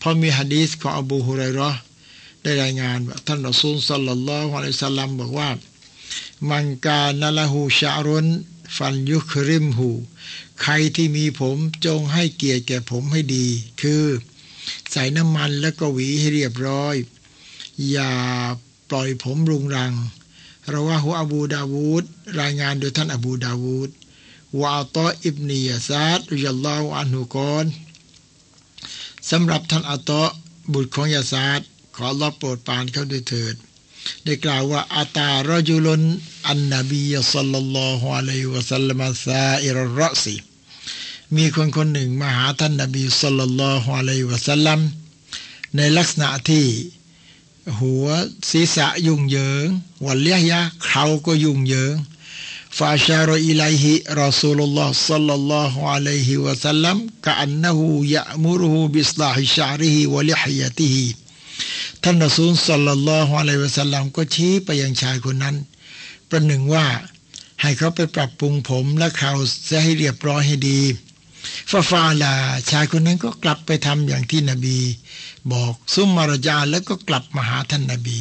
[SPEAKER 1] พอมีฮะดีษของอบูฮุไรระได้รายงานว่าท่านอัสูลสัลลัลลอฮุอะลัยฮิสัลลัมบอกว่า มันกาณละหูชารุนฟันยุคริมหู ใครที่มีผมจงให้เกียรติแก่ผมให้ดี คือ ใส่น้ำมันแล้วก็หวีให้เรียบร้อย อย่าปล่อยผมรุงรัง เราว่าหัวอบูดาวูดรายงานโดยท่านอบูดาวูดวาตออิบนียซาดยัลลอฮุอันฮุกอนสำหรับท่านอัตอบุตรของยาซาดขอรับโปรดปานเขาด้วยเถิด ได้กล่าวว่าأتى رجل النبي صلى الله عليه وسلم ثائر الرأسมีคนคนหนึ่งมาหาท่านนบีصلى الله عليه وسلم ในลักษณะที่ หัวศีรษะยุ่งเหยิงواللحيةเขาก็ยุ่งเหยิงفأشار إليه رسول الله صلى الله عليه وسلم كأنه يأمره بإصلاح شعره ولحيتهท่านรอซูลสัลลัลลอฮุอะลัยฮิวะสัลลัมก็ชี้ไปยังชายคนนั้น ประหนึ่งว่าให้เขาไปปรับปรุงผมและเขาจะให้เรียบร้อยให้ดี ฟาฟาลาชายคนนั้นก็กลับไปทำอย่างที่นบี บอกซุมมารจาแล้วก็กลับมาหาท่านนบี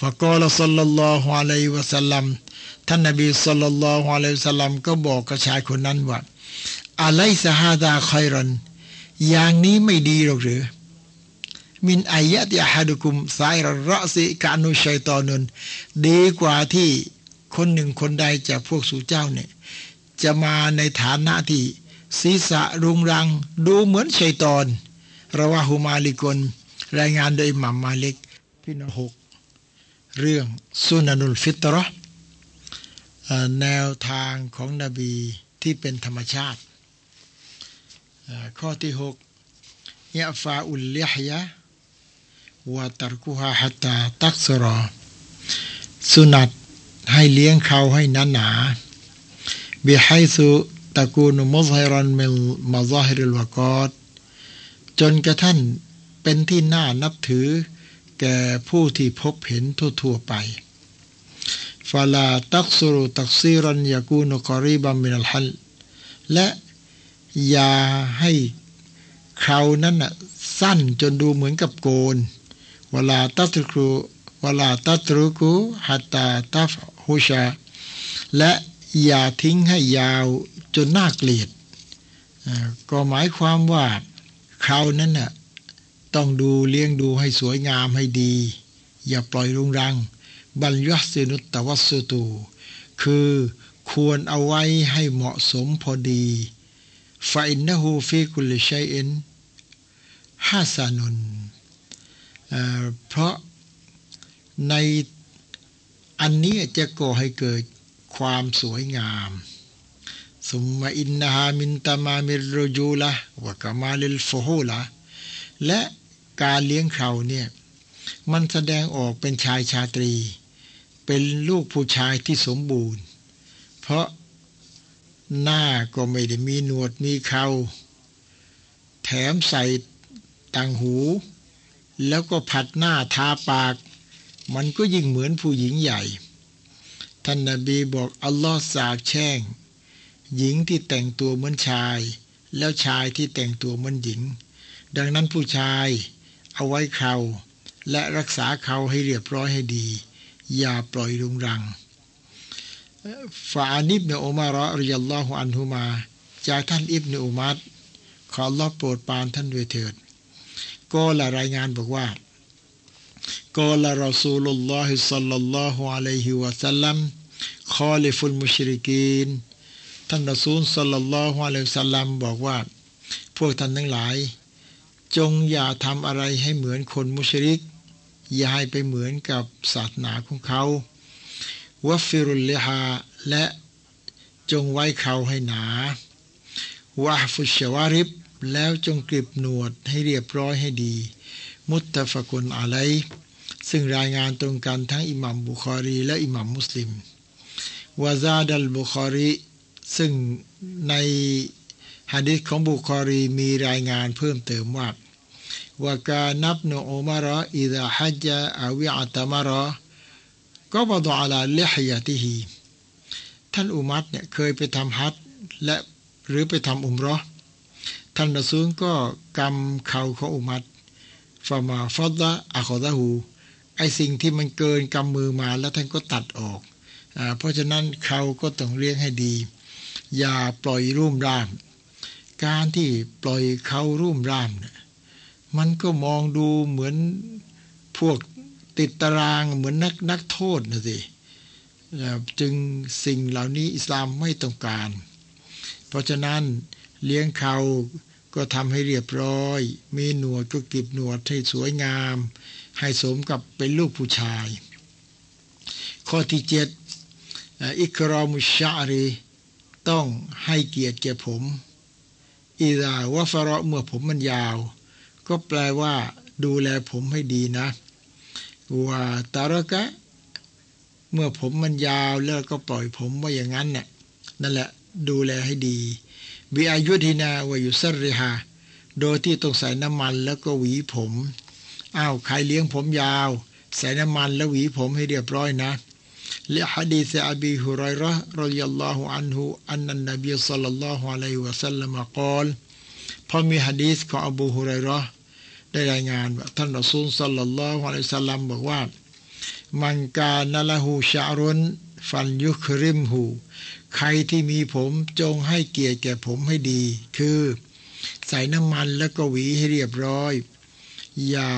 [SPEAKER 1] ฟะกอลสัลลัลลอฮุอะลัยวะสัลลัมท่านนบีสัลลัลลอฮุอะลัยวะสัลลัมก็บอกกับชายคนนั้นว่าอะไรสฮาดาคอยรอนอย่างนี้ไม่ดีหรอกหรือ มินอายะติอาฮัดุคุมสายรรสิกานุชัยตอนุนดีกว่าที่คนหนึ่งคนใดจากพวกสู่เจ้าเนี่ย จะมาในฐานะที่ ศีรษะรุงรัง ดูเหมือนชัยตอนระวาหุมาลิกลรายงานโดยมัมมาลิกพี่น้องหกเรื่องสุนันุลฟิตรอแนวทางของนบีที่เป็นธรรมชาติ ข้อที่หกยะฟาอุลลิฮยะวะตรกุฮาฮัตตาตักสรอ สุนัตให้เลี้ยงเขาให้หนาหนาเบิไฮซุ ตะกูนมุซฮิรันมิลมาซาฮิริลวะกอจนกระทั่นเป็นที่น่านับถือแก่ผู้ที่พบเห็นทั่วๆไปفلا تقصر تقصيرا يكون قريبا من الحلقและอย่าให้เขานั้นน่ะสั้นจนดูเหมือนกับโกน ولا تترك ولا تترك حتى تفحشและอย่าทิ้งให้ยาว จนน่าเกลียด ก็หมายความว่าเขานั้นน่ะต้องดูเลี้ยงดูให้สวยงามให้ดี อย่าปล่อยรุงรัง بل يحسن التوسط คือควรเอาไว้ให้เหมาะสมพอดีفإنه في كل شيء حسنเพราะในอันนี้จะก่อให้เกิดความสวยงาม ثم إنها من تمام الرجولة وكمال الفحولةและการเลี้ยงเขาเนี่ยมันแสดงออกเป็นชายชาตรี เป็นลูกผู้ชายที่สมบูรณ์ เพราะหน้าก็ไม่ได้มีหนวดมีเขา แถมใส่ต่างหู แล้วก็ผัดหน้าทาปาก มันก็ยิ่งเหมือนผู้หญิงใหญ่ ท่านนาบีบอก อัลลอฮ์สาบแช่ง หญิงที่แต่งตัวเหมือนชาย แล้วชายที่แต่งตัวเหมือนหญิง ดังนั้นผู้ชายเอาไว้เขาและรักษาเขาให้เรียบร้อยให้ดี อย่าปล่อยรุงรังฟานิบเนอุมารอริยัลลอฮุอันฮุมา จากท่านอิบเนอุมัดขอรอบโปรดปานท่านด้วยเถิดก็ละรายงานบอกว่าก็ละรอซูลุลลอฮิสัลลัลลอฮุอะลัยฮิวะสัลลัมคอลิฟุลมุชริกีน ท่านรอซูลสลลัลลอฮุอะลัยฮิสัลลัมบอกว่า พวกท่านทั้งหลาย จงอย่าทำอะไรให้เหมือนคนมุชริก อย่าให้ไปเหมือนกับศาสนาของเขาวัฟิรุลเลฮาและจงไว้เขาให้หนาวะฟุชวาริบ แล้วจงกริบหนวดให้เรียบร้อยให้ดี มุตตะฟกุลอะไรซึ่งรายงานตรงกันทั้งอิหมัมบุคอรีและอิหมัมมุสลิมوزاد البخاري ซึ่งในฮะดิษของบุคอรีมีรายงานเพิ่มเติมว่า وكان ابن عمر إذا حج أو اعتمر قبض على لحيتهท่านอุมัรเนี่ยเคยไปทำฮัจและหรือไปทำอุมรอท่านรอซูลก็กำเข่าของอุมัตฟามาฟัดละอัคดะหูไอสิ่งที่มันเกินกำมือมาแล้วท่านก็ตัดออกอเพราะฉะนั้นเขาก็ต้องเลี้ยงให้ดี อย่าปล่อยรุ่มร่าม การที่ปล่อยเขารุ่มร่ามเนี่ยมันก็มองดูเหมือนพวกติดตารางเหมือนนักนักโทษนะสิจึงสิ่งเหล่านี้อิสลามไม่ต้องการ เพราะฉะนั้นเลี้ยงเขาก็ทำให้เรียบร้อย มีหนวดก็กิบหนวดให้สวยงาม ให้สมกับเป็นลูกผู้ชาย ข้อที่เจ็ดอิครอมุชารี ต้องให้เกียรติแก่ผมอิดาวะฟรอเมื่อผมมันยาว ก็แปลว่าดูแลผมให้ดีนะว่าตารกะ เมื่อผมมันยาวแล้วก็ปล่อยผมไว้อย่างนั้นเนี่ยนั่นแหละดูแลให้ดีวิอายุทินาวายุสริฮาโดยที่ต้องใส่น้ำมันแล้วก็หวีผมอ้าวใครเลี้ยงผมยาว ใส่น้ำมันแล้วหวีผมให้เรียบร้อยนะ และฮะดีษอบีฮุไรระรดิยัลลอฮุอันฮุอันนันนบีสัลลัลลอฮุอะลัยฮิวะสัลลัมกล่าวพอมีฮะดีษของอบูฮุไรระได้รายงานว่าท่านรอซูลสัลลัลลอฮุอะลัยฮิสัลลัมบอกว่า มันกานละหูชารุนฟันยุคริมหูใครที่มีผมจงให้เกียรติแก่ผมให้ดี คือใส่น้ำมันแล้วก็หวีให้เรียบร้อย อย่า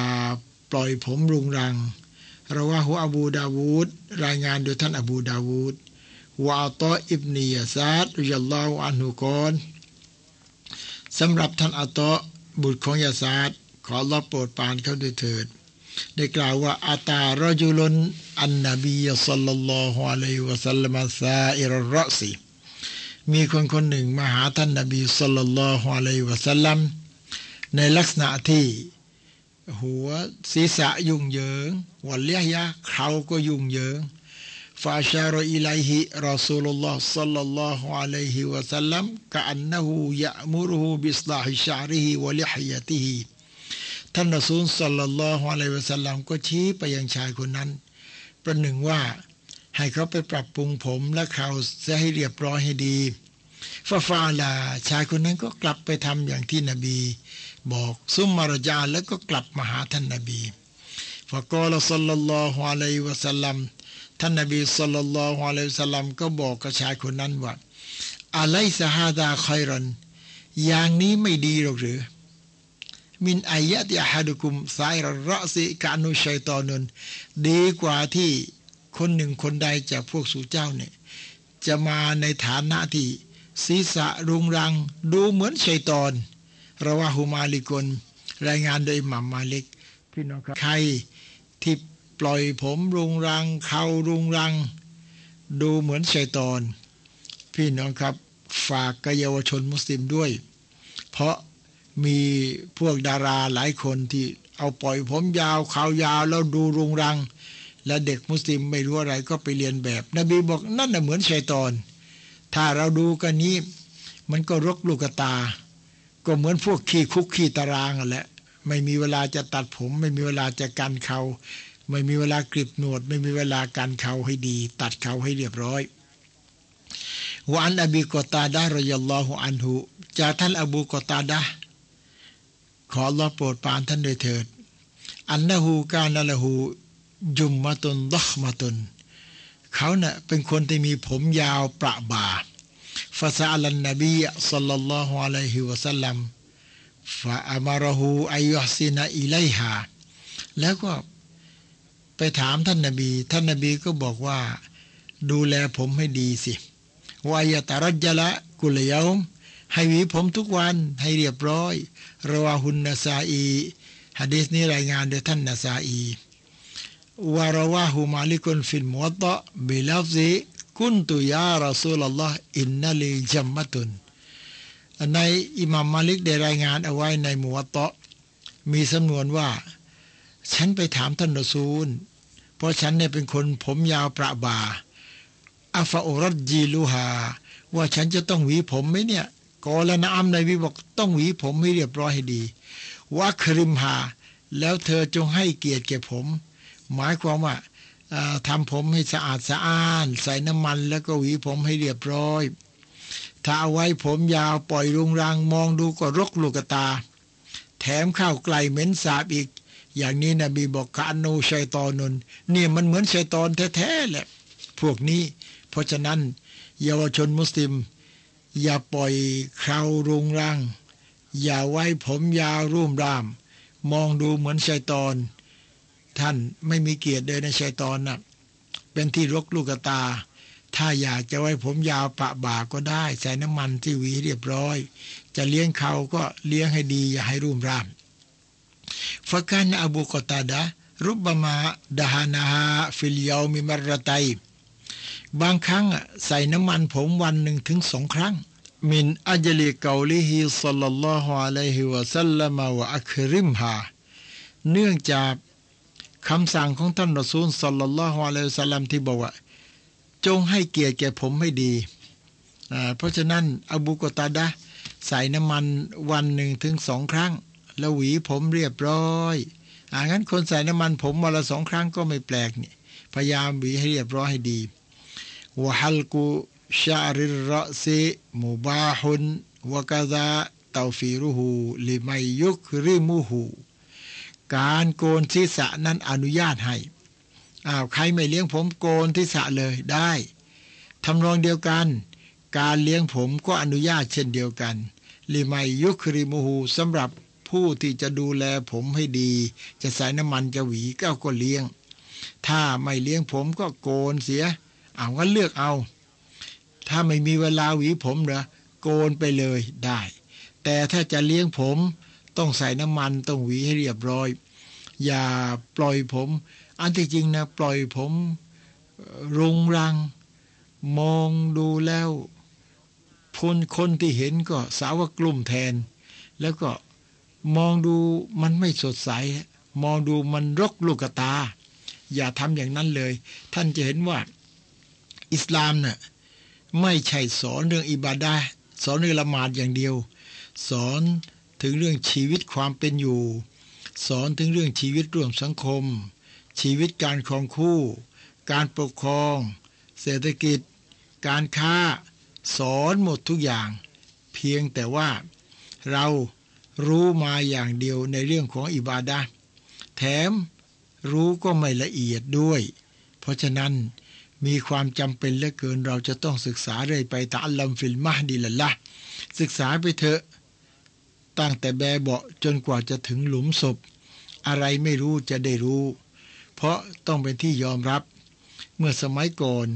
[SPEAKER 1] ปล่อยผมรุงรัง ราว่าหัวอบูดาวูดรายงานโดยท่านอบูดาวูดวาตออิบนียซาดรุยัลลอฮุอันฮุกอนสำหรับท่านอัตอบุตรของยาซาดขอรับโปรดปานเขาด้วยเถิด ได้กล่าวว่าอาตารจุลนอันนบีสัลลัลลอฮุอะลัยวะสัลลัมซาอิรรอซีมีคนคนหนึ่งมาหาท่านนบีสัลลัลลอฮุอะลัยวะสัลลัมในลักษณะที่ หัวศีรษะยุ่งเหยิง วันเลียยะเขาก็ยุ่งเหยิงฟาชารอิลัยฮิรอซูลุลลอฮ์ซัลลัลลอฮุอะลัยฮิวะสัลลัมกะอันนะฮูยะมุรุฮูบิสลาฮิชาริฮิวะลิฮยะติฮิท่านรอซูลสัลลัลลอฮุอะลัยฮิวะสัลลัมก็ชี้ไปยังชายคนนั้น ประหนึ่งว่าให้เขาไปปรับปรุงผมและเขาจะให้เรียบร้อยให้ดีฟาฟาลาชายคนนั้นก็กลับไปทำอย่างที่นบี บอกซุมมารจาแล้วก็กลับมาหาท่านนบี ฟะกอลสัลลัลลอฮุอะลัยวะสัลลัมท่านนบีสัลลัลลอฮุอะลัยฮิวะสัลลัมก็บอกกับชายคนนั้นว่าอะไลซะฮาดาคอยรันอย่างนี้ไม่ดีหรอกหรือ มินอายะติอะฮัดุคุมไซรระซิกานุชัยตอนุนดีกว่าที่คนหนึ่งคนใดจากพวกสู่เจ้าเนี่ย จะมาในฐานะที่ศีรษะรุงรัง ดูเหมือนชัยตอนระวาหุมาลิกลรายงานโดยหมัมมาลิก พี่น้องครับใคร ที่ปล่อยผมรุงรังเขารุงรัง ดูเหมือนชัยตอน พี่น้องครับฝากกเยาวชนมุสลิมด้วย เพราะมีพวกดาราหลายคนที่เอาปล่อยผมยาวขาวยาวแล้วดูรุงรัง และเด็กมุสลิมไม่รู้อะไรก็ไปเรียนแบบ นบีบอกนั่นน่ะเหมือนชัยตอน ถ้าเราดูกันนี้ มันก็รกลูกตา ก็เหมือนพวกขี้คุกขี้ตารางอะแหละ ไม่มีเวลาจะตัดผม ไม่มีเวลาจะกันเขา ไม่มีเวลากริบหนวด ไม่มีเวลากันเขาให้ดี ตัดเขาให้เรียบร้อยวานอบีกตาดารยัลลอฮุอันหุจากท่านอบูกตาดาขอรอโปรดปานท่านโดยเถิด อันนะฮูกานะละหูจุมมาตุนดอกมาตุน เขาเนะ่ะเป็นคนที่มีผมยาวประบ่าฟาซาลันนบีสัลลัลลอฮุอะลัยฮิวะสัลลัม فأمره أن يحسن إليهاแล้วก็ไปถามท่านนบี ท่านนบีก็บอกว่า ดูแลผมให้ดีสิوأن يترجل كل يومให้หวีผมทุกวันให้เรียบร้อยرواه النسائيฮะดีษนี้รายงานโดยท่านนาซาอีورواه مالك في الموطأ بلفظ قلت يا رسول الله إن لي جمة ในอิหมัมมาลิกได้รายงานเอาไว้ในมุวัตตะมีสำนวนว่า ฉันไปถามท่านรอซูล เพราะฉันเนี่ยเป็นคนผมยาวประบาอัฟาอรัจีลูฮา ว่าฉันจะต้องหวีผมไหมเนี่ยกอละนะอัมในวิบอกต้องหวีผมให้เรียบร้อยให้ดีวัคริมหาแล้วเธอจงให้เกียรติแก่ผม หมายความว่าทำผมให้สะอาดสะอ้าน ใส่น้ำมันแล้วก็หวีผมให้เรียบร้อย ถ้าเอาไว้ผมยาวปล่อยรุงรังมองดูก็รกลูกตา แถมข้าวไกลเหม็นสาบอีก อย่างนี้นะบีบอกกาโนชัยตอนนเนี่ยมันเหมือนชัยตอนแท้ๆแหละพวกนี้ เพราะฉะนั้น เยาวชนมุสลิม อย่าปล่อยคราวรุงรัง อย่าไว้ผมยาวรุ่มราม มองดูเหมือนชัยตอน ท่านไม่มีเกียรติเลยในชัยตอนนะ่ะเป็นที่รกลูกตา ถ้าอยากจะไว้ผมยาวปะบ่าก็ได้ ใส่น้ำมันที่หวีเรียบร้อย จะเลี้ยงเขาก็เลี้ยงให้ดีอย่าให้รุ่มร่ามฟะกันอบูกตาดะรุบบมาดาฮานาฮาฟิลยามิมารไตบางครั้งใส่น้ำมันผมวันหนึ่งถึงสองครั้งมินอัจลิกาลิฮิสัลลัลลอฮุอะลัยฮิวะสัลลัมวะอัคริมฮาเนื่องจากคำสั่งของท่านรอซูลสัลลัลลอฮุอะลัยฮิสัลลัมที่บอกว่า จงให้เกียรติแก่ผมให้ดี เพราะฉะนั้นอบูกตาดะใส่น้ำมันวันหนึ่งถึงสองครั้ง แล้วหวีผมเรียบร้อยอางั้นคนใส่น้ำมันผมวันละสองครั้งก็ไม่แปลกนี่พยายามหวีให้เรียบร้อยให้ดีวะฮัลกุชาริรซีมุบาฮุนวะกาซาตาฟีรุหูลิไมยุคริมุหูการโกนศีรษะนั้นอนุญาตให้ อ้าวใครไม่เลี้ยงผมโกนศีรษะเลยได้ทำนองเดียวกัน การเลี้ยงผมก็อนุญาตเช่นเดียวกันลิไมยุคริมูหูสำหรับผู้ที่จะดูแลผมให้ดี จะใส่น้ำมันจะหวีก็ก็เลี้ยง ถ้าไม่เลี้ยงผมก็โกนเสีย เอาก็เลือกเอา ถ้าไม่มีเวลาหวีผมเหรอโกนไปเลยได้ แต่ถ้าจะเลี้ยงผม ต้องใส่น้ำมันต้องหวีให้เรียบร้อย อย่าปล่อยผม อันที่จริงนะปล่อยผมรุงรัง มองดูแล้วพนคนที่เห็นก็สาวกลุ่มแทน แล้วก็มองดูมันไม่สดใส มองดูมันรกลูกตา อย่าทำอย่างนั้นเลย ท่านจะเห็นว่า อิสลามนะ่ะไม่ใช่สอนเรื่องอิบาดาสอนเรื่องละหมาดอย่างเดียว สอนถึงเรื่องชีวิตความเป็นอยู่ สอนถึงเรื่องชีวิตร่วมสังคม ชีวิตการครองคู่ การปกครอง เศรษฐกิจ การค้า สอนหมดทุกอย่าง เพียงแต่ว่าเรารู้มาอย่างเดียวในเรื่องของอิบาดาแถมรู้ก็ไม่ละเอียดด้วย เพราะฉะนั้นมีความจำเป็นเหลือเกินเราจะต้องศึกษาเรื่อยไปตะลัมฟิลมาดีละละศึกษาไปเถอะ ตั้งแต่แบเบาจนกว่าจะถึงหลุมศพ อะไรไม่รู้จะได้รู้ เพราะต้องเป็นที่ยอมรับ เมื่อสมัยก่อน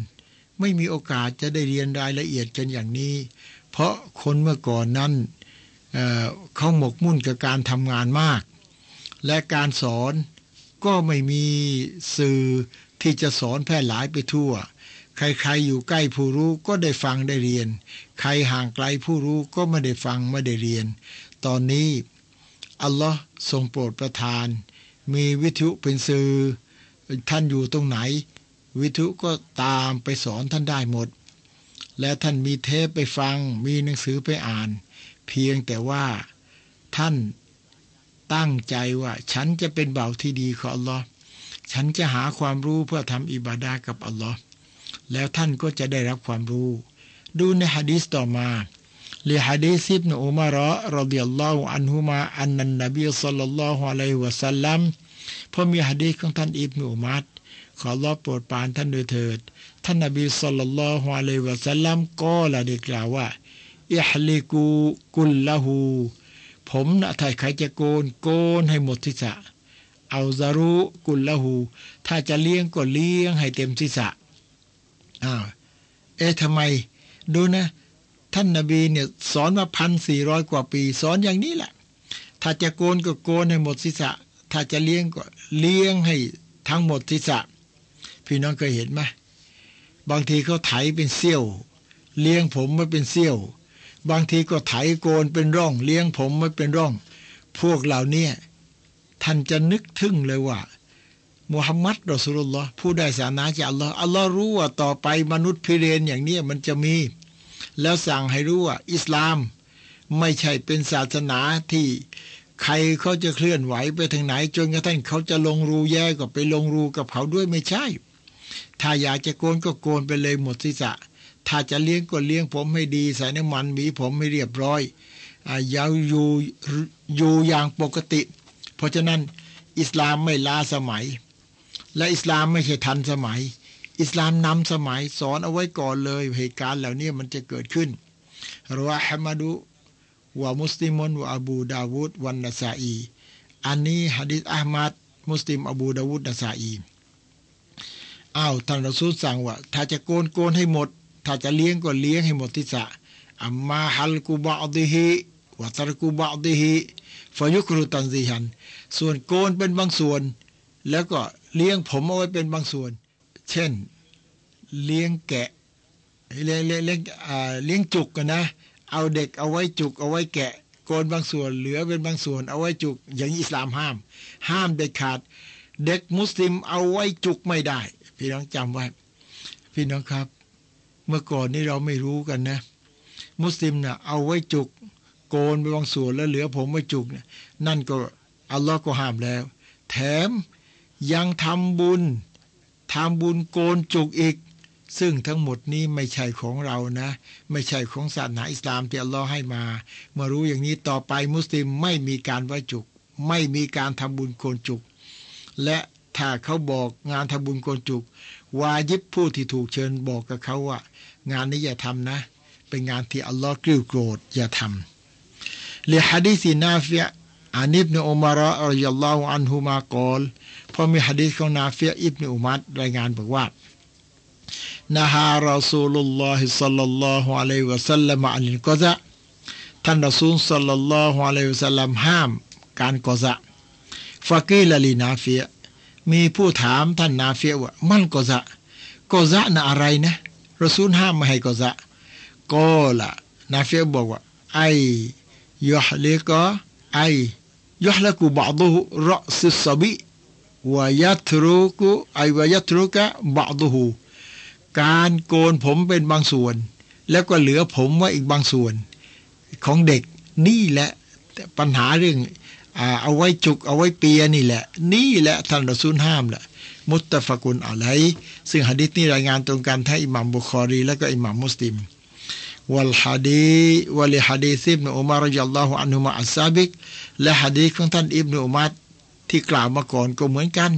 [SPEAKER 1] ไม่มีโอกาสจะได้เรียนรายละเอียดกันอย่างนี้ เพราะคนเมื่อก่อนนั้นเเขาหมกมุ่นกับการทำงานมาก และการสอนก็ไม่มีสื่อที่จะสอนแพร่หลายไปทั่ว ใครๆอยู่ใกล้ผู้รู้ก็ได้ฟังได้เรียน ใครห่างไกลผู้รู้ก็ไม่ได้ฟังไม่ได้เรียน ตอนนี้อัลลอฮ์ทรงโปรดประทาน มีวิทยุเป็นสื่อ ท่านอยู่ตรงไหน วิทุก็ตามไปสอนท่านได้หมด และท่านมีเทปไปฟังมีหนังสือไปอ่าน เพียงแต่ว่าท่านตั้งใจว่า ฉันจะเป็นเบ่าที่ดีของอัลลอฮ์ฉันจะหาความรู้เพื่อทำอิบาดากับอัลลอฮ์แล้วท่านก็จะได้รับความรู้ ดูในฮะดีษต่อมาลีฮะดีษอิบนอุมารอรดิยัลลอฮุอันฮุมาอันนันนบีสัลลัลลอฮุอะลัยฮิวะสัลลัม พอมีฮะดีษของท่านอิบนอุมัดขอรอโปรดปานท่านโดยเถิด ท่านนบีสัลลัลลอฮุอะลัยฮิวะสัลลัมก็ละได้กล่าวว่าอิฮลิกูกุลละหูผมนะถ้าใครจะโกนโกนให้หมดทิศะเอาซารุกุลละหูถ้าจะเลี้ยงก็เลี้ยงให้เต็มทิศะอ้าวเอ๊ะทำไม ดูนะ ท่านนาบีเนี่ยสอนมาพันสี่ร้อยกว่าปี สอนอย่างนี้แหละ ถ้าจะโกนก็โกนให้หมดทิศะ ถ้าจะเลี้ยงก็เลี้ยงให้ทั้งหมดทิศะพี่น้องเคยเห็นไหมบางทีเขาไถเป็นเสี้ยว เลี้ยงผมไม่เป็นเสี้ยว บางทีก็ไถโกนเป็นร่อง เลี้ยงผมไม่เป็นร่อง พวกเหล่านี้ท่านจะนึกถึงเลยว่ามุฮัมมัดรอสุลลอฮ์ผู้ได้ศาสนาจากอัลลอฮ์อัลลอฮ์รู้ว่าต่อไปมนุษย์พิเรนอย่างนี้มันจะมี แล้วสั่งให้รู้ว่า อิสลาม ไม่ใช่เป็นศาสนาที่ ใครเขาจะเคลื่อนไหวไปทางไหน จนกระทั่งเขาจะลงรูแย่ก็ไปลงรูกับเขาด้วยไม่ใช่ ถ้าอยากจะโกนก็โกนไปเลยหมดศีรษะ ถ้าจะเลี้ยงก็เลี้ยงผมให้ดีใส่น้ำมันมีผมให้เรียบร้อยอยาอยู่อยู่อย่างปกติ เพราะฉะนั้นอิสลามไม่ล้าสมัย และอิสลามไม่ใช่ทันสมัย อิสลามนำสมัยสอนเอาไว้ก่อนเลยเหตุการณ์เหล่านี้มันจะเกิดขึ้นرواه أحمد ومسلم وأبو داود والنسائيอันนี้ฮะดิษอะห์มัดมุสลิมอบูดาวุดนาซาอีอ้าวท่านรอซูลสั่งว่า ถ้าจะโกนโกนให้หมด ถ้าจะเลี้ยงก็เลี้ยงให้หมดทิศะأما حلق بعضه وترك بعضه فيكره تنزيها ส่วนโกนเป็นบางส่วน แล้วก็เลี้ยงผมเอาไว้เป็นบางส่วน เช่น เลี้ยงแกะเลี้ยงเลี้ยงเลี้ยงเลี้ยงจุกกันนะ เอาเด็กเอาไว้จุกเอาไว้แกะโกนบางส่วนเหลือเป็นบางส่วนเอาไว้จุก อย่างอิสลามห้าม ห้ามเด็ดขาด เด็กมุสลิมเอาไว้จุกไม่ได้ พี่น้องจำไว้ พี่น้องครับ เมื่อก่อนนี้เราไม่รู้กันนะ มุสลิมนะ่ะเอาไว้จุก โกนไปบางส่วนแล้วเหลือผมไว้จุกนะนั่นก็อัลลอฮ์ก็ห้ามแล้ว แถมยังทำบุญทำบุญโกนจุกอีก ซึ่งทั้งหมดนี้ไม่ใช่ของเรานะ ไม่ใช่ของศาสนาอิสลามที่อัลลอฮ์ให้มา เมื่อรู้อย่างนี้ต่อไปมุสลิมไม่มีการไหว้จุก ไม่มีการทำบุญโกนจุก และถ้าเขาบอกงานทำบุญโกนจุก วายิบผู้ที่ถูกเชิญบอกกับเขาว่า งานนี้อย่าทำนะ เป็นงานที่อัลลอฮ์กริ้วโกรธอย่าทำเลฮะดีสีนาฟิยอานิบเนอุมารออัลยลลอฮุอันฮุมากอลพอมีฮะดีษของนาฟิยอิบนุอุมัรรายงานบอกว่า نهى رسول الله صلى الله عليه وسلم عن القزعท่านรอซูลصلى الله عليه وسلم ห้าม การ القزع فقيل لنافعมีผู้ถามท่านนาฟิยว่าما القزع القزع น่ะอะไรนะรอซูลห้ามไม่ให้กอซะก็ละนาเฟียบอกว่าไอยอฮเลก็ไอยะละกุบะดุรอซิสบิวยัตรุกุไอวยัตรุกะบะดุหู การโกนผมเป็นบางส่วน แล้วก็เหลือผมไว้อีกบางส่วน ของเด็กนี่แหละปัญหาเรื่องเอาไว้จุกเอาไว้เปียนี่แหละ นี่แหละท่านรอซูลห้ามแหละมุตตะฟกุลอะไรซึ่งหะดิษนี้รายงานตรงกันทั้งอิหมัมบุคอรี และก็อิหมัมมุสลิมวัลฮะดีวัลฮะดีซิบนอุมารยัลลอฮุอันฮุมะอัสซาบิกและฮะดีของท่านอิบนุอุมัรที่กล่าวมาก่อนก็เหมือนกัน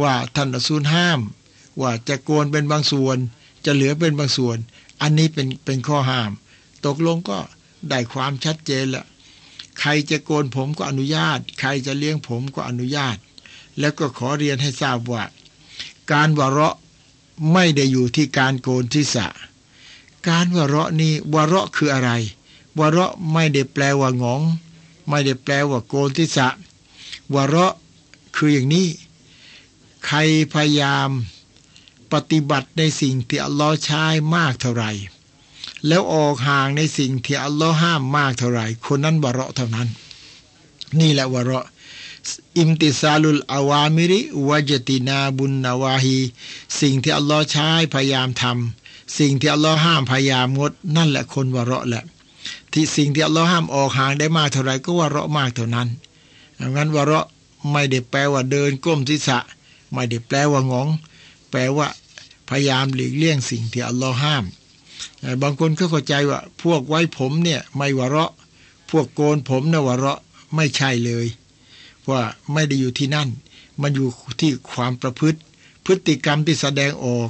[SPEAKER 1] ว่าท่านรอซูลห้าม ว่าจะโกนเป็นบางส่วน จะเหลือเป็นบางส่วน อันนี้เป็นเป็นข้อห้าม ตกลงก็ได้ความชัดเจนละใครจะโกนผมก็อนุญาต ใครจะเลี้ยงผมก็อนุญาต แล้วก็ขอเรียนให้ทราบว่า การวเราะไม่ได้อยู่ที่การโกนทิศะการวเราะนี่วเราะคืออะไรวเราะไม่ได้แปลว่างอง ไม่ได้แปลว่าโกนทิศะวเราะคืออย่างนี้ ใครพยายาม ปฏิบัติในสิ่งที่อัลลอฮ์ใช้มากเท่าไหร่แล้วออกห่างในสิ่งที่อัลลอฮ์ห้ามมากเท่าไหร่ คนนั้นวะเราะเท่านั้น นี่แหละวะเราะอิมติซาลุลอาวามิริวจตินาบุญนาวาฮีสิ่งที่อัลลอฮ์ใช้พยายามทำสิ่งที่อัลลอฮ์ห้ามพยายามงด นั่นแหละคนวะเราะแหละ ที่สิ่งที่อัลลอฮ์ห้ามออกห่างได้มากเท่าไหร่ก็วะเราะมากเท่านั้นดังนั้นวะเราะไม่ได้แปลว่าเดินก้มศีรษะ ไม่ได้แปลว่างง แปลว่า พยายามหลีกเลี่ยงสิ่งที่อัลลอฮ์ห้าม บางคนก็เข้าใจว่า พวกไว้ผมเนี่ยไม่วะเราะ พวกโกนผมนะวะเราะไม่ใช่เลย ว่าไม่ได้อยู่ที่นั่น มันอยู่ที่ความประพฤติ พฤติกรรมที่แสดงออก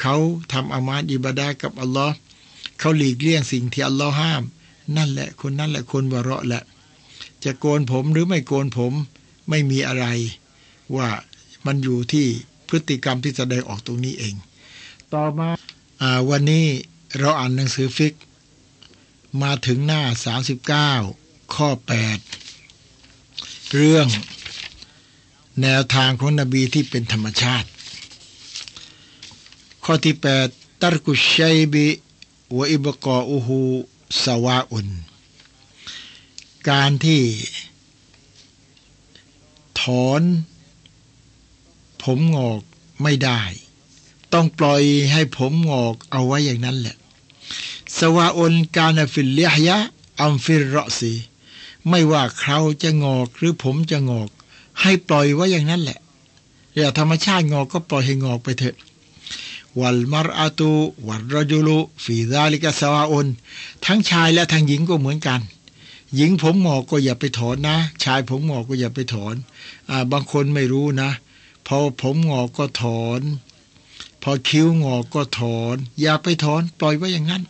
[SPEAKER 1] เขาทำอามาตอิบาดากับอัลลอฮ์เขาหลีกเลี่ยงสิ่งที่อัลลอฮ์ห้าม นั่นแหละคนนั่นแหละคนวะเราะแหละ จะโกนผมหรือไม่โกนผมไม่มีอะไร ว่ามันอยู่ที่ พฤติกรรมที่แสดงออกตรงนี้เอง ต่อมาอาวันนี้เราอ่านหนังสือฟิก มาถึงหน้า 39 ข้อ 8 เรื่องแนวทางของนบีที่เป็นธรรมชาติ ข้อที่ 8ตัรกุชัยบิวอิบกออูฮูสวาอุนการที่ถอน ผมงอกไม่ได้ ต้องปล่อยให้ผมหงอกเอาไว้อย่างนั้นแหละسواء كان في اللحية أم في الرأسไม่ว่าเคราจะหงอกหรือผมจะหงอก ให้ปล่อยไว้อย่างนั้นแหละอย่าธรรมชาติหงอกก็ปล่อยให้หงอกไปเถอะوالمرأة والرجل في ذلك سواءทั้งชายและทั้งหญิงก็เหมือนกันหญิงผมหงอกก็อย่าไปถอนนะ ชายผมงอกก็อย่าไปถอน อ่าบางคนไม่รู้นะ พอผมงอกก็ถอน พอคิ้วงอกก็ถอน อย่าไปถอนปล่อยไว้อย่างนั้น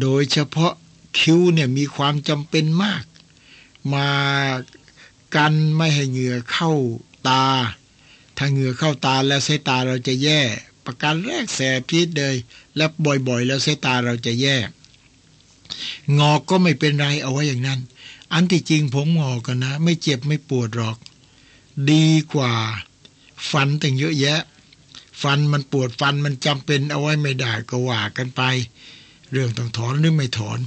[SPEAKER 1] โดยเฉพาะคิ้วเนี่ยมีความจำเป็นมาก มากันไม่ให้เหงื่อเข้าตา ถ้าเหงื่อเข้าตาแล้วสายตาเราจะแย่ ประการแรกแสบพิษเลย และบ่อยๆ แล้วสายตาเราจะแย่ งอกก็ไม่เป็นไรเอาไว้อย่างนั้น อันที่จริงผมงอกกันนะ ไม่เจ็บไม่ปวดหรอก ดีกว่า ฟันต่งเยอะแยะ ฟันมันปวดฟันมันจำเป็นเอาไว้ไม่ได้ก็ว่ากันไป เรื่องต้องถอนหรือไม่ถอน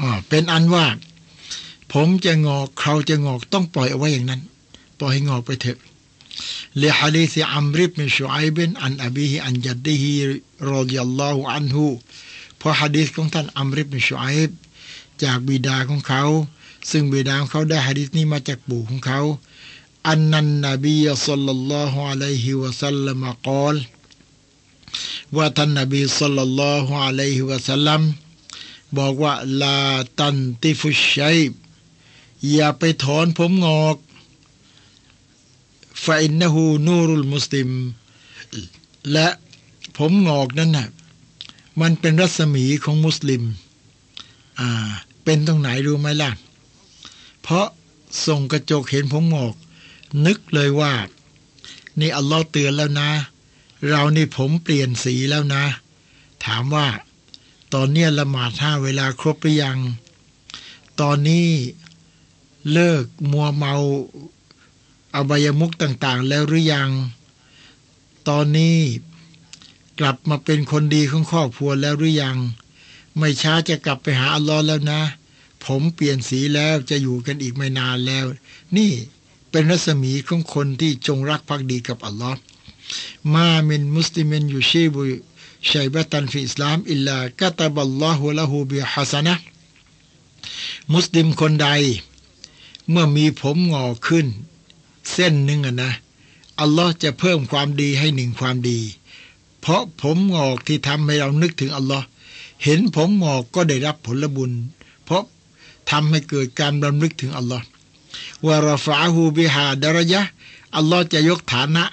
[SPEAKER 1] อ๋อเป็นอันว่า ผมจะงอกเขาจะงอกต้องปล่อยเอาไว้อย่างนั้น ปล่อยให้งอกไปเถอะเลฮะลีซิอัมริบมิชูไอเบนอันอบีฮิอันจัดดิฮิรอดิยัลลอฮุอันฮูเพราะฮะดีษของท่านอัมริบมิชูไอบจากบิดาของเขา ซึ่งบิดาของเขาได้ฮะดีษนี้มาจากปู่ของเขา أن النبي صلى الله عليه وسلم قال ว่าท่านนบีสัลลัลลอฮุอะลัยฮิวะสัลลัมบอกว่าลาตันติฟุชัยอย่าไปถอนผมงอกฟาอินนหูนูรุลมุสลิม และผมงอกนั่นน่ะมันเป็นรัศมีของมุสลิม อ่า เป็นตรงไหนรู้ไหมล่ะ เพราะส่งกระจกเห็นผมงอก นึกเลยว่า นี่อัลลอฮ์เตือนแล้วนะ เรานี่ผมเปลี่ยนสีแล้วนะ ถามว่า ตอนนี้ละหมาดห้าเวลาครบหรือยัง ตอนนี้เลิกมัวเมาอบายมุขต่างๆ แล้วหรือยัง ตอนนี้กลับมาเป็นคนดีของครอบครัวแล้วหรือยัง ไม่ช้าจะกลับไปหาอัลลอฮ์แล้วนะ ผมเปลี่ยนสีแล้วจะอยู่กันอีกไม่นานแล้ว นี่ เป็นรัศมีของคนที่จงรักภักดีกับอัลลอฮ์ما من مسلم يشيب شيبة في الإسلام إلا كتب الله له بها حسنةมุสลิมคนใด เมื่อมีผมงอกขึ้น เส้นหนึ่งนะอัลลอฮ์จะเพิ่มความดีให้หนึ่งความดี เพราะผมงอกที่ทำให้เรานึกถึงอัลลอฮ์เห็นผมงอกก็ได้รับผลบุญ เพราะทำให้เกิดการรำลึกถึงอัลลอฮ์ วารฟาฮูบิฮาดรยะอัลลอฮ์จะยกฐานะ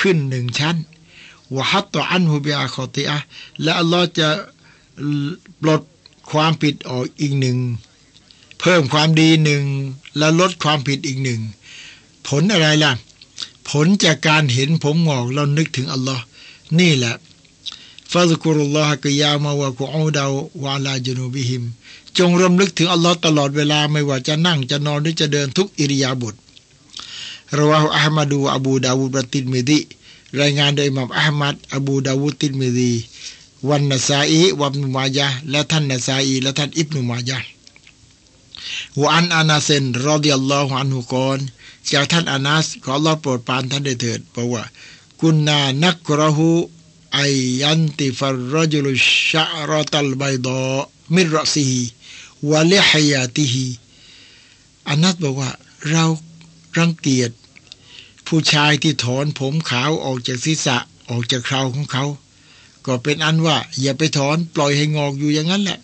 [SPEAKER 1] ขึ้นหนึ่งชั้นวะฮัตตอันฮูบิอาคอติอะและอัลลอฮ์จะปลดความผิดออกอีกหนึ่ง เพิ่มความดีหนึ่ง และลดความผิดอีกหนึ่ง ผลอะไรล่ะ ผลจากการเห็นผมหงอกเรานึกถึงอัลลอฮ์นี่แหละฟาซุกุรุลลอฮะกยามาวะกุอูดาวะลาจุนูบิหิม จงรำลึกถึงอัลลอฮ์ตลอดเวลาไม่ว่าจะนั่งจะนอนหรือจะเดินทุกอิริยาบถรวาฮอัลมาดูอบูดาวูดบตินมิดีรายงานโดยอิหม่ามอะห์มัดอบูดาวูดติรมิซี والنسائي وابن ماجهและท่านนาซาอีและท่านอิบนุมาญะฮ์وعن أنس رضي الله عنه قالจากท่านอานัสขออัลลอฮ์โปรดปรานท่านด้วยเถิดบอกว่า كنا نكره أن ينتف الرجل الشعرة البيضاء من رأسه ولحيتهอานัสบอกว่า เรารังเกียจผู้ชายที่ถอนผมขาวออกจากศีรษะออกจากคราวของเขา ก็เป็นอันว่า อย่าไปถอนปล่อยให้งอกอยู่อย่างนั้นแหละ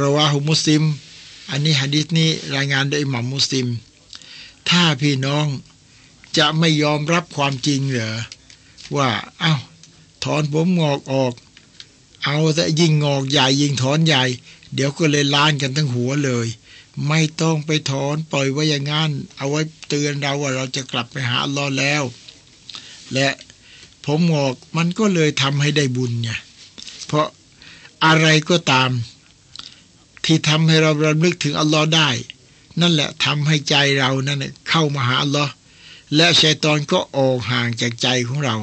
[SPEAKER 1] ระวาหุมุสลิม อันนี้ฮะดิษนี้รายงานโดยหม่อมมุสลิม ถ้าพี่น้องจะไม่ยอมรับความจริงเหรอว่าเอา้าถอนผมงอกออก เอาแต่ยิงงอกใหญ่ยิงถอนใหญ่ เดี๋ยวก็เลยล้านกันทั้งหัวเลย ไม่ต้องไปถอนปล่อยไว้อย่างนั้น เอาไว้เตือนเราว่าเราจะกลับไปหาลอแล้ว และผมงอกมันก็เลยทำให้ได้บุญไงเพราะอะไรก็ตาม ที่ทำให้เราระลึกถึงอัลลอฮ์ได้ นั่นแหละทำให้ใจเรานั่นเข้ามาหาอัลลอฮ์และชัยตอนก็ออกห่างจากใจของเรา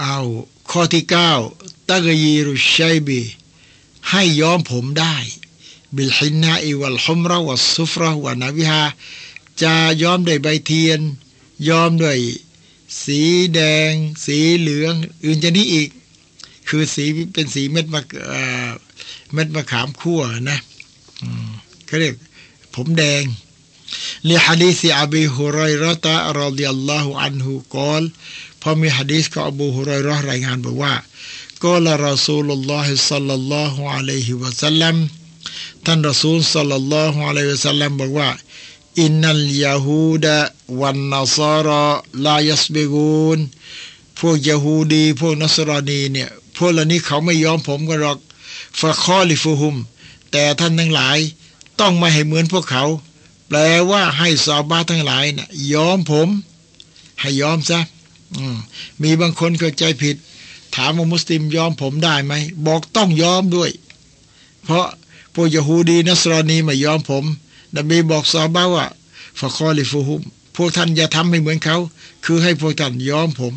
[SPEAKER 1] เอา ข้อที่เก้าตะกยีรุชัยบีให้ย้อมผมได้บิลฮินนาอิวัลฮุมราวัสซุฟราวันาวิฮาจะย้อมด้วยใบเทียน ย้อมด้วยสีแดง สีเหลือง อื่นจะนี้อีก คือสีเป็นสีเม็ดมะเม็ดมะขามคั่วนะเขาเรียกผมแดงลีฮะดีษอบี ฮุไรรตะรดิยัลลอฮุอันฮุลพอมีฮะดีษของอบูฮุไรรอรายงานบอกว่าقال رسول الله صلى الله عليه وسلمท่านรอซูลصلى الله عليه وسلم บอกว่าإن اليهود والنصارى لا يصبغونพวกยาฮูดีพวกนัสรานีเนี่ยพวกเหล่านี้เขาไม่ย้อมผมกันหรอกفخالفوهم แต่ท่านทั้งหลายต้องไม่ให้เหมือนพวกเขา แปลว่าให้ซาบ้าทั้งหลายนะ่ะยอมผม ให้ยอมซะ มีบางคนเข้าใจผิด ถามว่ามุสลิมยอมผมได้ไหม บอกต้องยอมด้วย เพราะพวกยะฮูดีนัสรอนีไม่ยอมผมนบีบอกซอบ้าว่าฟะคอลิฟูฮุมพวกท่านอย่าทำให้เหมือนเขา คือให้พวกท่านยอมผม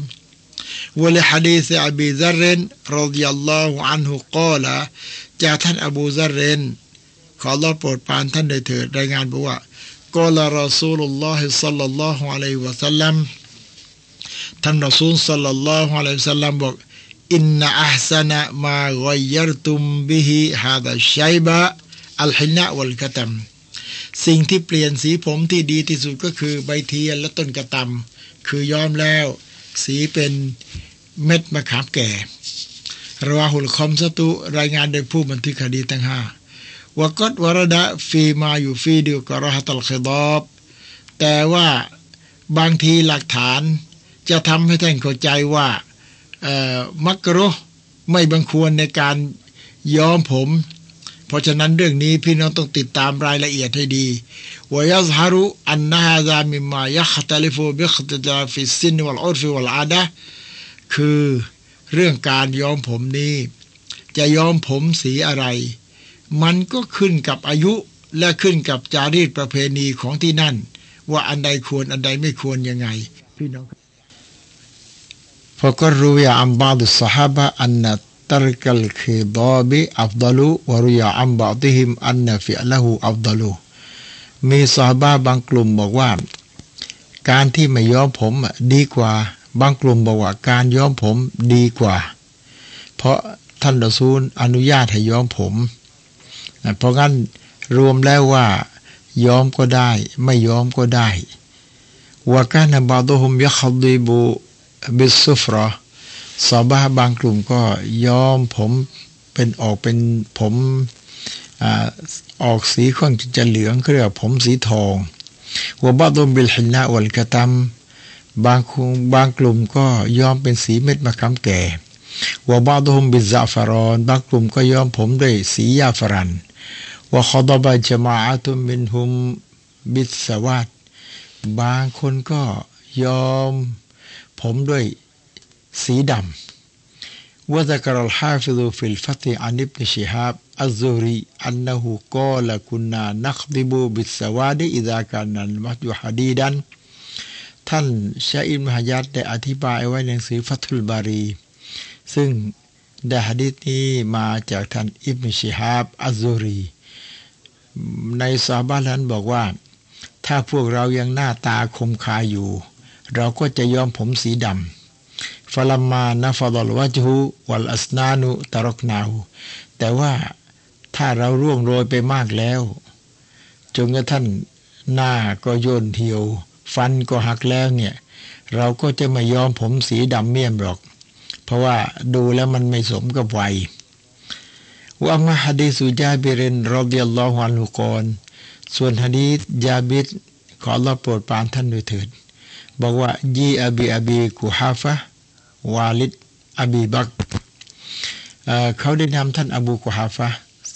[SPEAKER 1] วะลฮะดีษอบีซารเรนรดิยัลลอฮุอันฮุกอละจากท่านอบูซารเรนขอรอโปรดปานท่านได้เถิดรายงานบอกว่ากอลารอซูลุลลอฮิสัลลัลลอฮุอะลัยฮิวะสัลลัม ท่านรอซูลสัลลัลลอฮุอะลัยฮิสัลลัมบอกอินนาอัพซนะมากอยรตุมบิฮิฮาดะชัยบะอัลฮินะวัลกะตัมสิ่งที่เปลี่ยนสีผมที่ดีที่สุดก็คือใบเทียนและต้นกระตำคือย้อมแล้ว สีเป็นเม็ดมะขามแก่رواه الخمسةรายงานโดยผู้บันทึกฮะดีษทั้งห้าوقد ورد ما يفيد كراهة الخضاب แต่ว่าบางทีหลักฐาน จะทำให้ท่านเข้าใจว่ามักรุไม่บังควรในการย้อมผม เพราะฉะนั้นเรื่องนี้พี่น้องต้องติดตามรายละเอียดให้ดีويظهر أن هذا مما يختلف باختلاف السن والعرف والعادةคือเรื่องการย้อมผมนี้ จะย้อมผมสีอะไร มันก็ขึ้นกับอายุและขึ้นกับจารีตประเพณีของที่นั่น ว่าอันใดควรอันใดไม่ควรยังไง พี่น้อง فقد روي عن بعض الصحابة أن ترك الخضاب أفضل وروي عن بعضهم أن فعله أفضل มีซาบาบางกลุ่มบอกว่า การที่ไม่ย้อมผมดีกว่า บางกลุ่มบอกว่าการย้อมผมดีกว่า เพราะท่านรอซูลอนุญาตให้ย้อมผม เพราะงั้นรวมแล้วว่าย้อมก็ได้ ไม่ย้อมก็ได้ว่าการบาดุฮุมยัคดีบู บิสุฟรอสอบาบางกลุ่มก็ย้อมผมเป็นออกเป็นผมออกสีค่อนจะเหลืองเรียกผมสีทองว่าบาดุมบิลฮินาวัลกะตัมบางคุบางกลุ่มก็ย้อมเป็นสีเม็ดมะขามแก่ว่าบาดุมบิซาฟารอนบางกลุ่มก็ย้อมผมด้วยสียาฟรันว่าขดบะจมาอตุมินหุมบิสวาดบางคนก็ยอม ผมด้วยสีดำ وذكر الحافظ في الفتح عن ابن شهاب الزهري أنه قال كنا نخضب بالسواد إذا كان المسجد حديدا ท่านชาอิมฮายัดได้อธิบายไว้ในหนังสือฟัตุลบารี ซึ่งได้ฮะดิษนี้มาจากท่านอิบนชิฮาบอัซซูรี ในซาบานั้นบอกว่าถ้าพวกเรายังหน้าตาคมคายอยู่ เราก็จะยอมผมสีดำฟลัมมานาฟดลวะจูวัลอัสนานุตรกนาหูแต่ว่าถ้าเราร่วงโรยไปมากแล้ว จนกระทั่งหน้าก็โยนเหี่ยว ฟันก็หักแล้วเนี่ย เราก็จะไม่ยอมผมสีดำเมี่ยมหรอก เพราะว่าดูแล้วมันไม่สมกับวัยว่ามาฮะดีสุจาบิเรนรอดิยัลลอฮุอันฮุกอนส่วนฮะดีษญาบิรขออัลลอฮ์โปรดปรานท่านด้วยเถิด บอกว่าجيء بأبي قحافة والد أبي بكرเขาได้นำท่านอบูกุฮาฟะ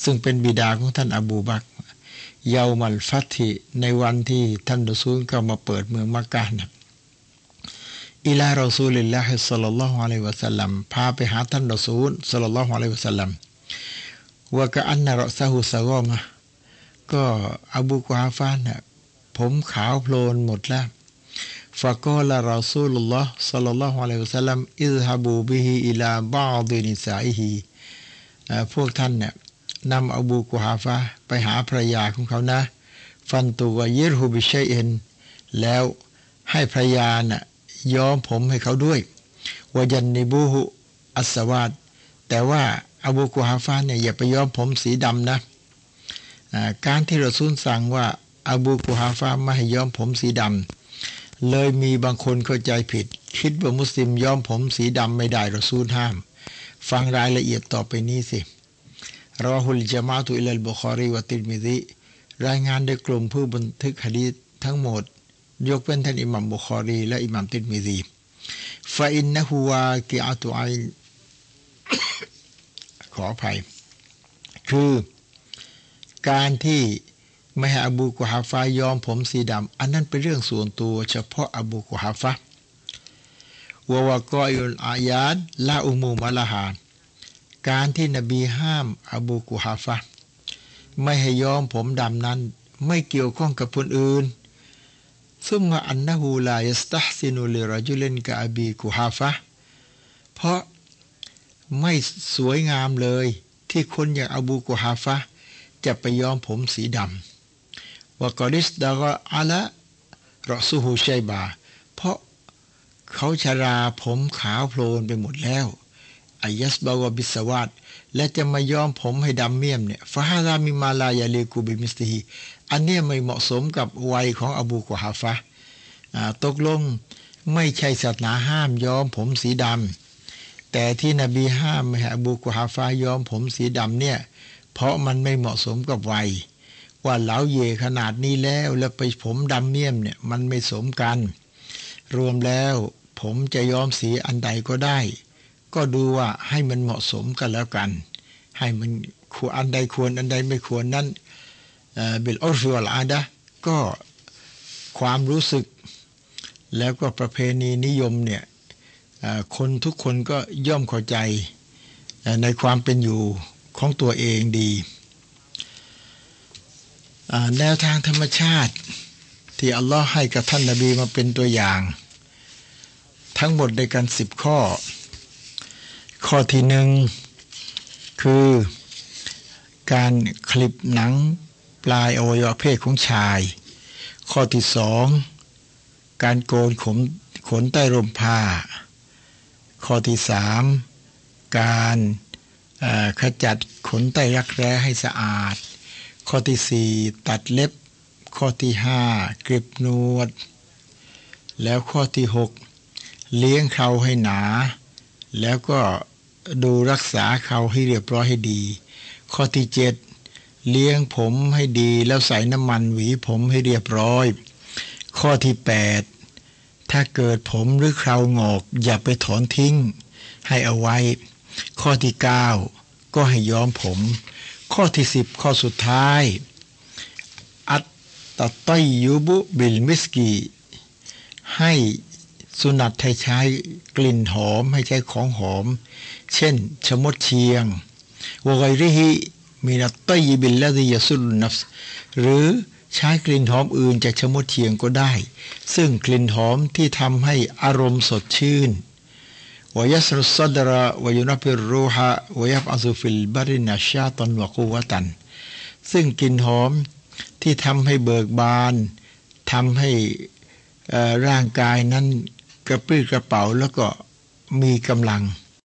[SPEAKER 1] ซึ่งเป็นบิดาของท่านอบูบักيوم الفتحในวันที่ท่านรอซูลก็มาเปิดเมืองมักกะนะอิลารอซูลิลลาฮิสัลลัลลอฮุอะลัยวะสัลลัมพาไปหาท่านรอซูลสัลลัลลอฮุอะลัยวะสัลลัมوكأن رأسه ثغامةก็อบูกวาฟานเนี่ยผมขาวโพลนหมดแล้ว فقال رسول الله صلى الله عليه وسلم اذهبوا به إلى بعض نسائهพวกท่านเนี่ยนำอบูกวาฟาไปหาภรรยาของเขานะ فلتغيره بشيءแล้วให้ภรรยาน่ะย้อมผมให้เขาด้วยวยันนิบูฮุอัสวาดแต่ว่าอบูกุฮาฟาเนี่ยอย่าไปย้อมผมสีดำนะการที่เราซุนสั่งว่าอบูกุฮาฟาไม่ให้ย้อมผมสีดำ เลยมีบางคนเข้าใจผิด คิดว่ามุสลิมย้อมผมสีดำไม่ได้เราซูนห้าม ฟังรายละเอียดต่อไปนี้สิรอฮุลจามาตุอิลลบุคอรีวะติมิซิรายงานโดยกลุ่มผู้บันทึกฮะดีษทั้งหมด ยกเว้นท่านอิหมัมบุคอรี และอิหมัมติมิซีฟาอินนะฮูวากิอาตุไอขออภัย คือการที่ ไม่ให้อบูกุฮาฟายอมผมสีดำอันนั้นเป็นเรื่องส่วนตัว เฉพาะอบูกุฮาฟาวาวกอยุลอายาดละอุมูมะละหานการที่นบีห้ามอบูกุฮาฟะไม่ให้ยอมผมดำนั้น ไม่เกี่ยวข้องกับคนอื่นซุมอันนะฮูลายสตัซินุลิรจุเลนกะอบีกุฮาฟะเพราะไม่สวยงามเลยที่คนอย่างอบูกุฮาฟะจะไปย้อมผมสีดำ ว่ากอริสดากอาละรอซูฮูชัยบา เพราะเขาชราผมขาวโพลนไปหมดแล้วأي الصباغ بالسوادและจะมาย้อมผมให้ดำเมี่ยมเนี่ยฟาฮารามิมาลายาเลกูบิมิสตีอันนี้ไม่เหมาะสมกับวัยของอบูกุฮาฟะตกลงไม่ใช่ศาสนาห้ามย้อมผมสีดำแต่ที่นบีห้ามให้อบูกุฮาฟะย้อมผมสีดำเนี่ยเพราะมันไม่เหมาะสมกับวัย วัยเหลาเหย่ขนาดนี้แล้วแล้วไปผมดำเมี่ยมเนี่ยมันไม่สมกัน รวมแล้วผมจะย้อมสีอันใดก็ได้ ก็ดูว่าให้มันเหมาะสมกันแล้วกัน ให้มันควรอันใดควรอันใดไม่ควรนั้นبالعرف والعادةก็ความรู้สึก แล้วก็ประเพณีนิยมเนี่ยคนทุกคนก็ย่อมเข้าใจในความเป็นอยู่ของตัวเองดี แนวทางธรรมชาติ ที่อัลลอฮ์ให้กับท่านนาบีมาเป็นตัวอย่าง ทั้งหมดในการสิบข้อ ข้อที่หนึ่งคือการคลิปหนังปลายอวัยวะเพศของชาย ข้อที่สองการโกนขนขนใต้ร่มผ้า ข้อที่สามการขจัดขนใต้รักแร้ให้สะอาด ข้อที่สี่ตัดเล็บ ข้อที่ห้ากริบนวด แล้วข้อที่หกเลี้ยงเขาให้หนา แล้วก็ดูรักษาเขาให้เรียบร้อยให้ดี ข้อที่เจ็ดเลี้ยงผมให้ดีแล้วใส่น้ำมันหวีผมให้เรียบร้อย ข้อที่แปดถ้าเกิดผมหรือเครางอก อย่าไปถอนทิ้ง ให้เอาไว้ ข้อที่เก้าก็ให้ย้อมผม ข้อที่สิบข้อสุดท้าย อัตตต้ยยูบุบิลมิสกีให้สุนัตให้ใช้กลิ่นหอมให้ใช้ของหอม เช่น ชมดเชียงวกไกริฮิมีนัตตยบิลละดิยสุลนัฟหรือใช้กลิ่นหอมอื่นจากชมดเชียงก็ได้ ซึ่งกลิ่นหอมที่ทำให้อารมณ์สดชื่น วยสรุสดระวยนพิรูฮะวยบอซุฟิลบรินาชาตนวกูวตันซึ่งกลิ่นหอมที่ทำให้เบิกบานทำให้ร่างกายนั้นกระปรี้กระเป๋าแล้วก็มีกำลัง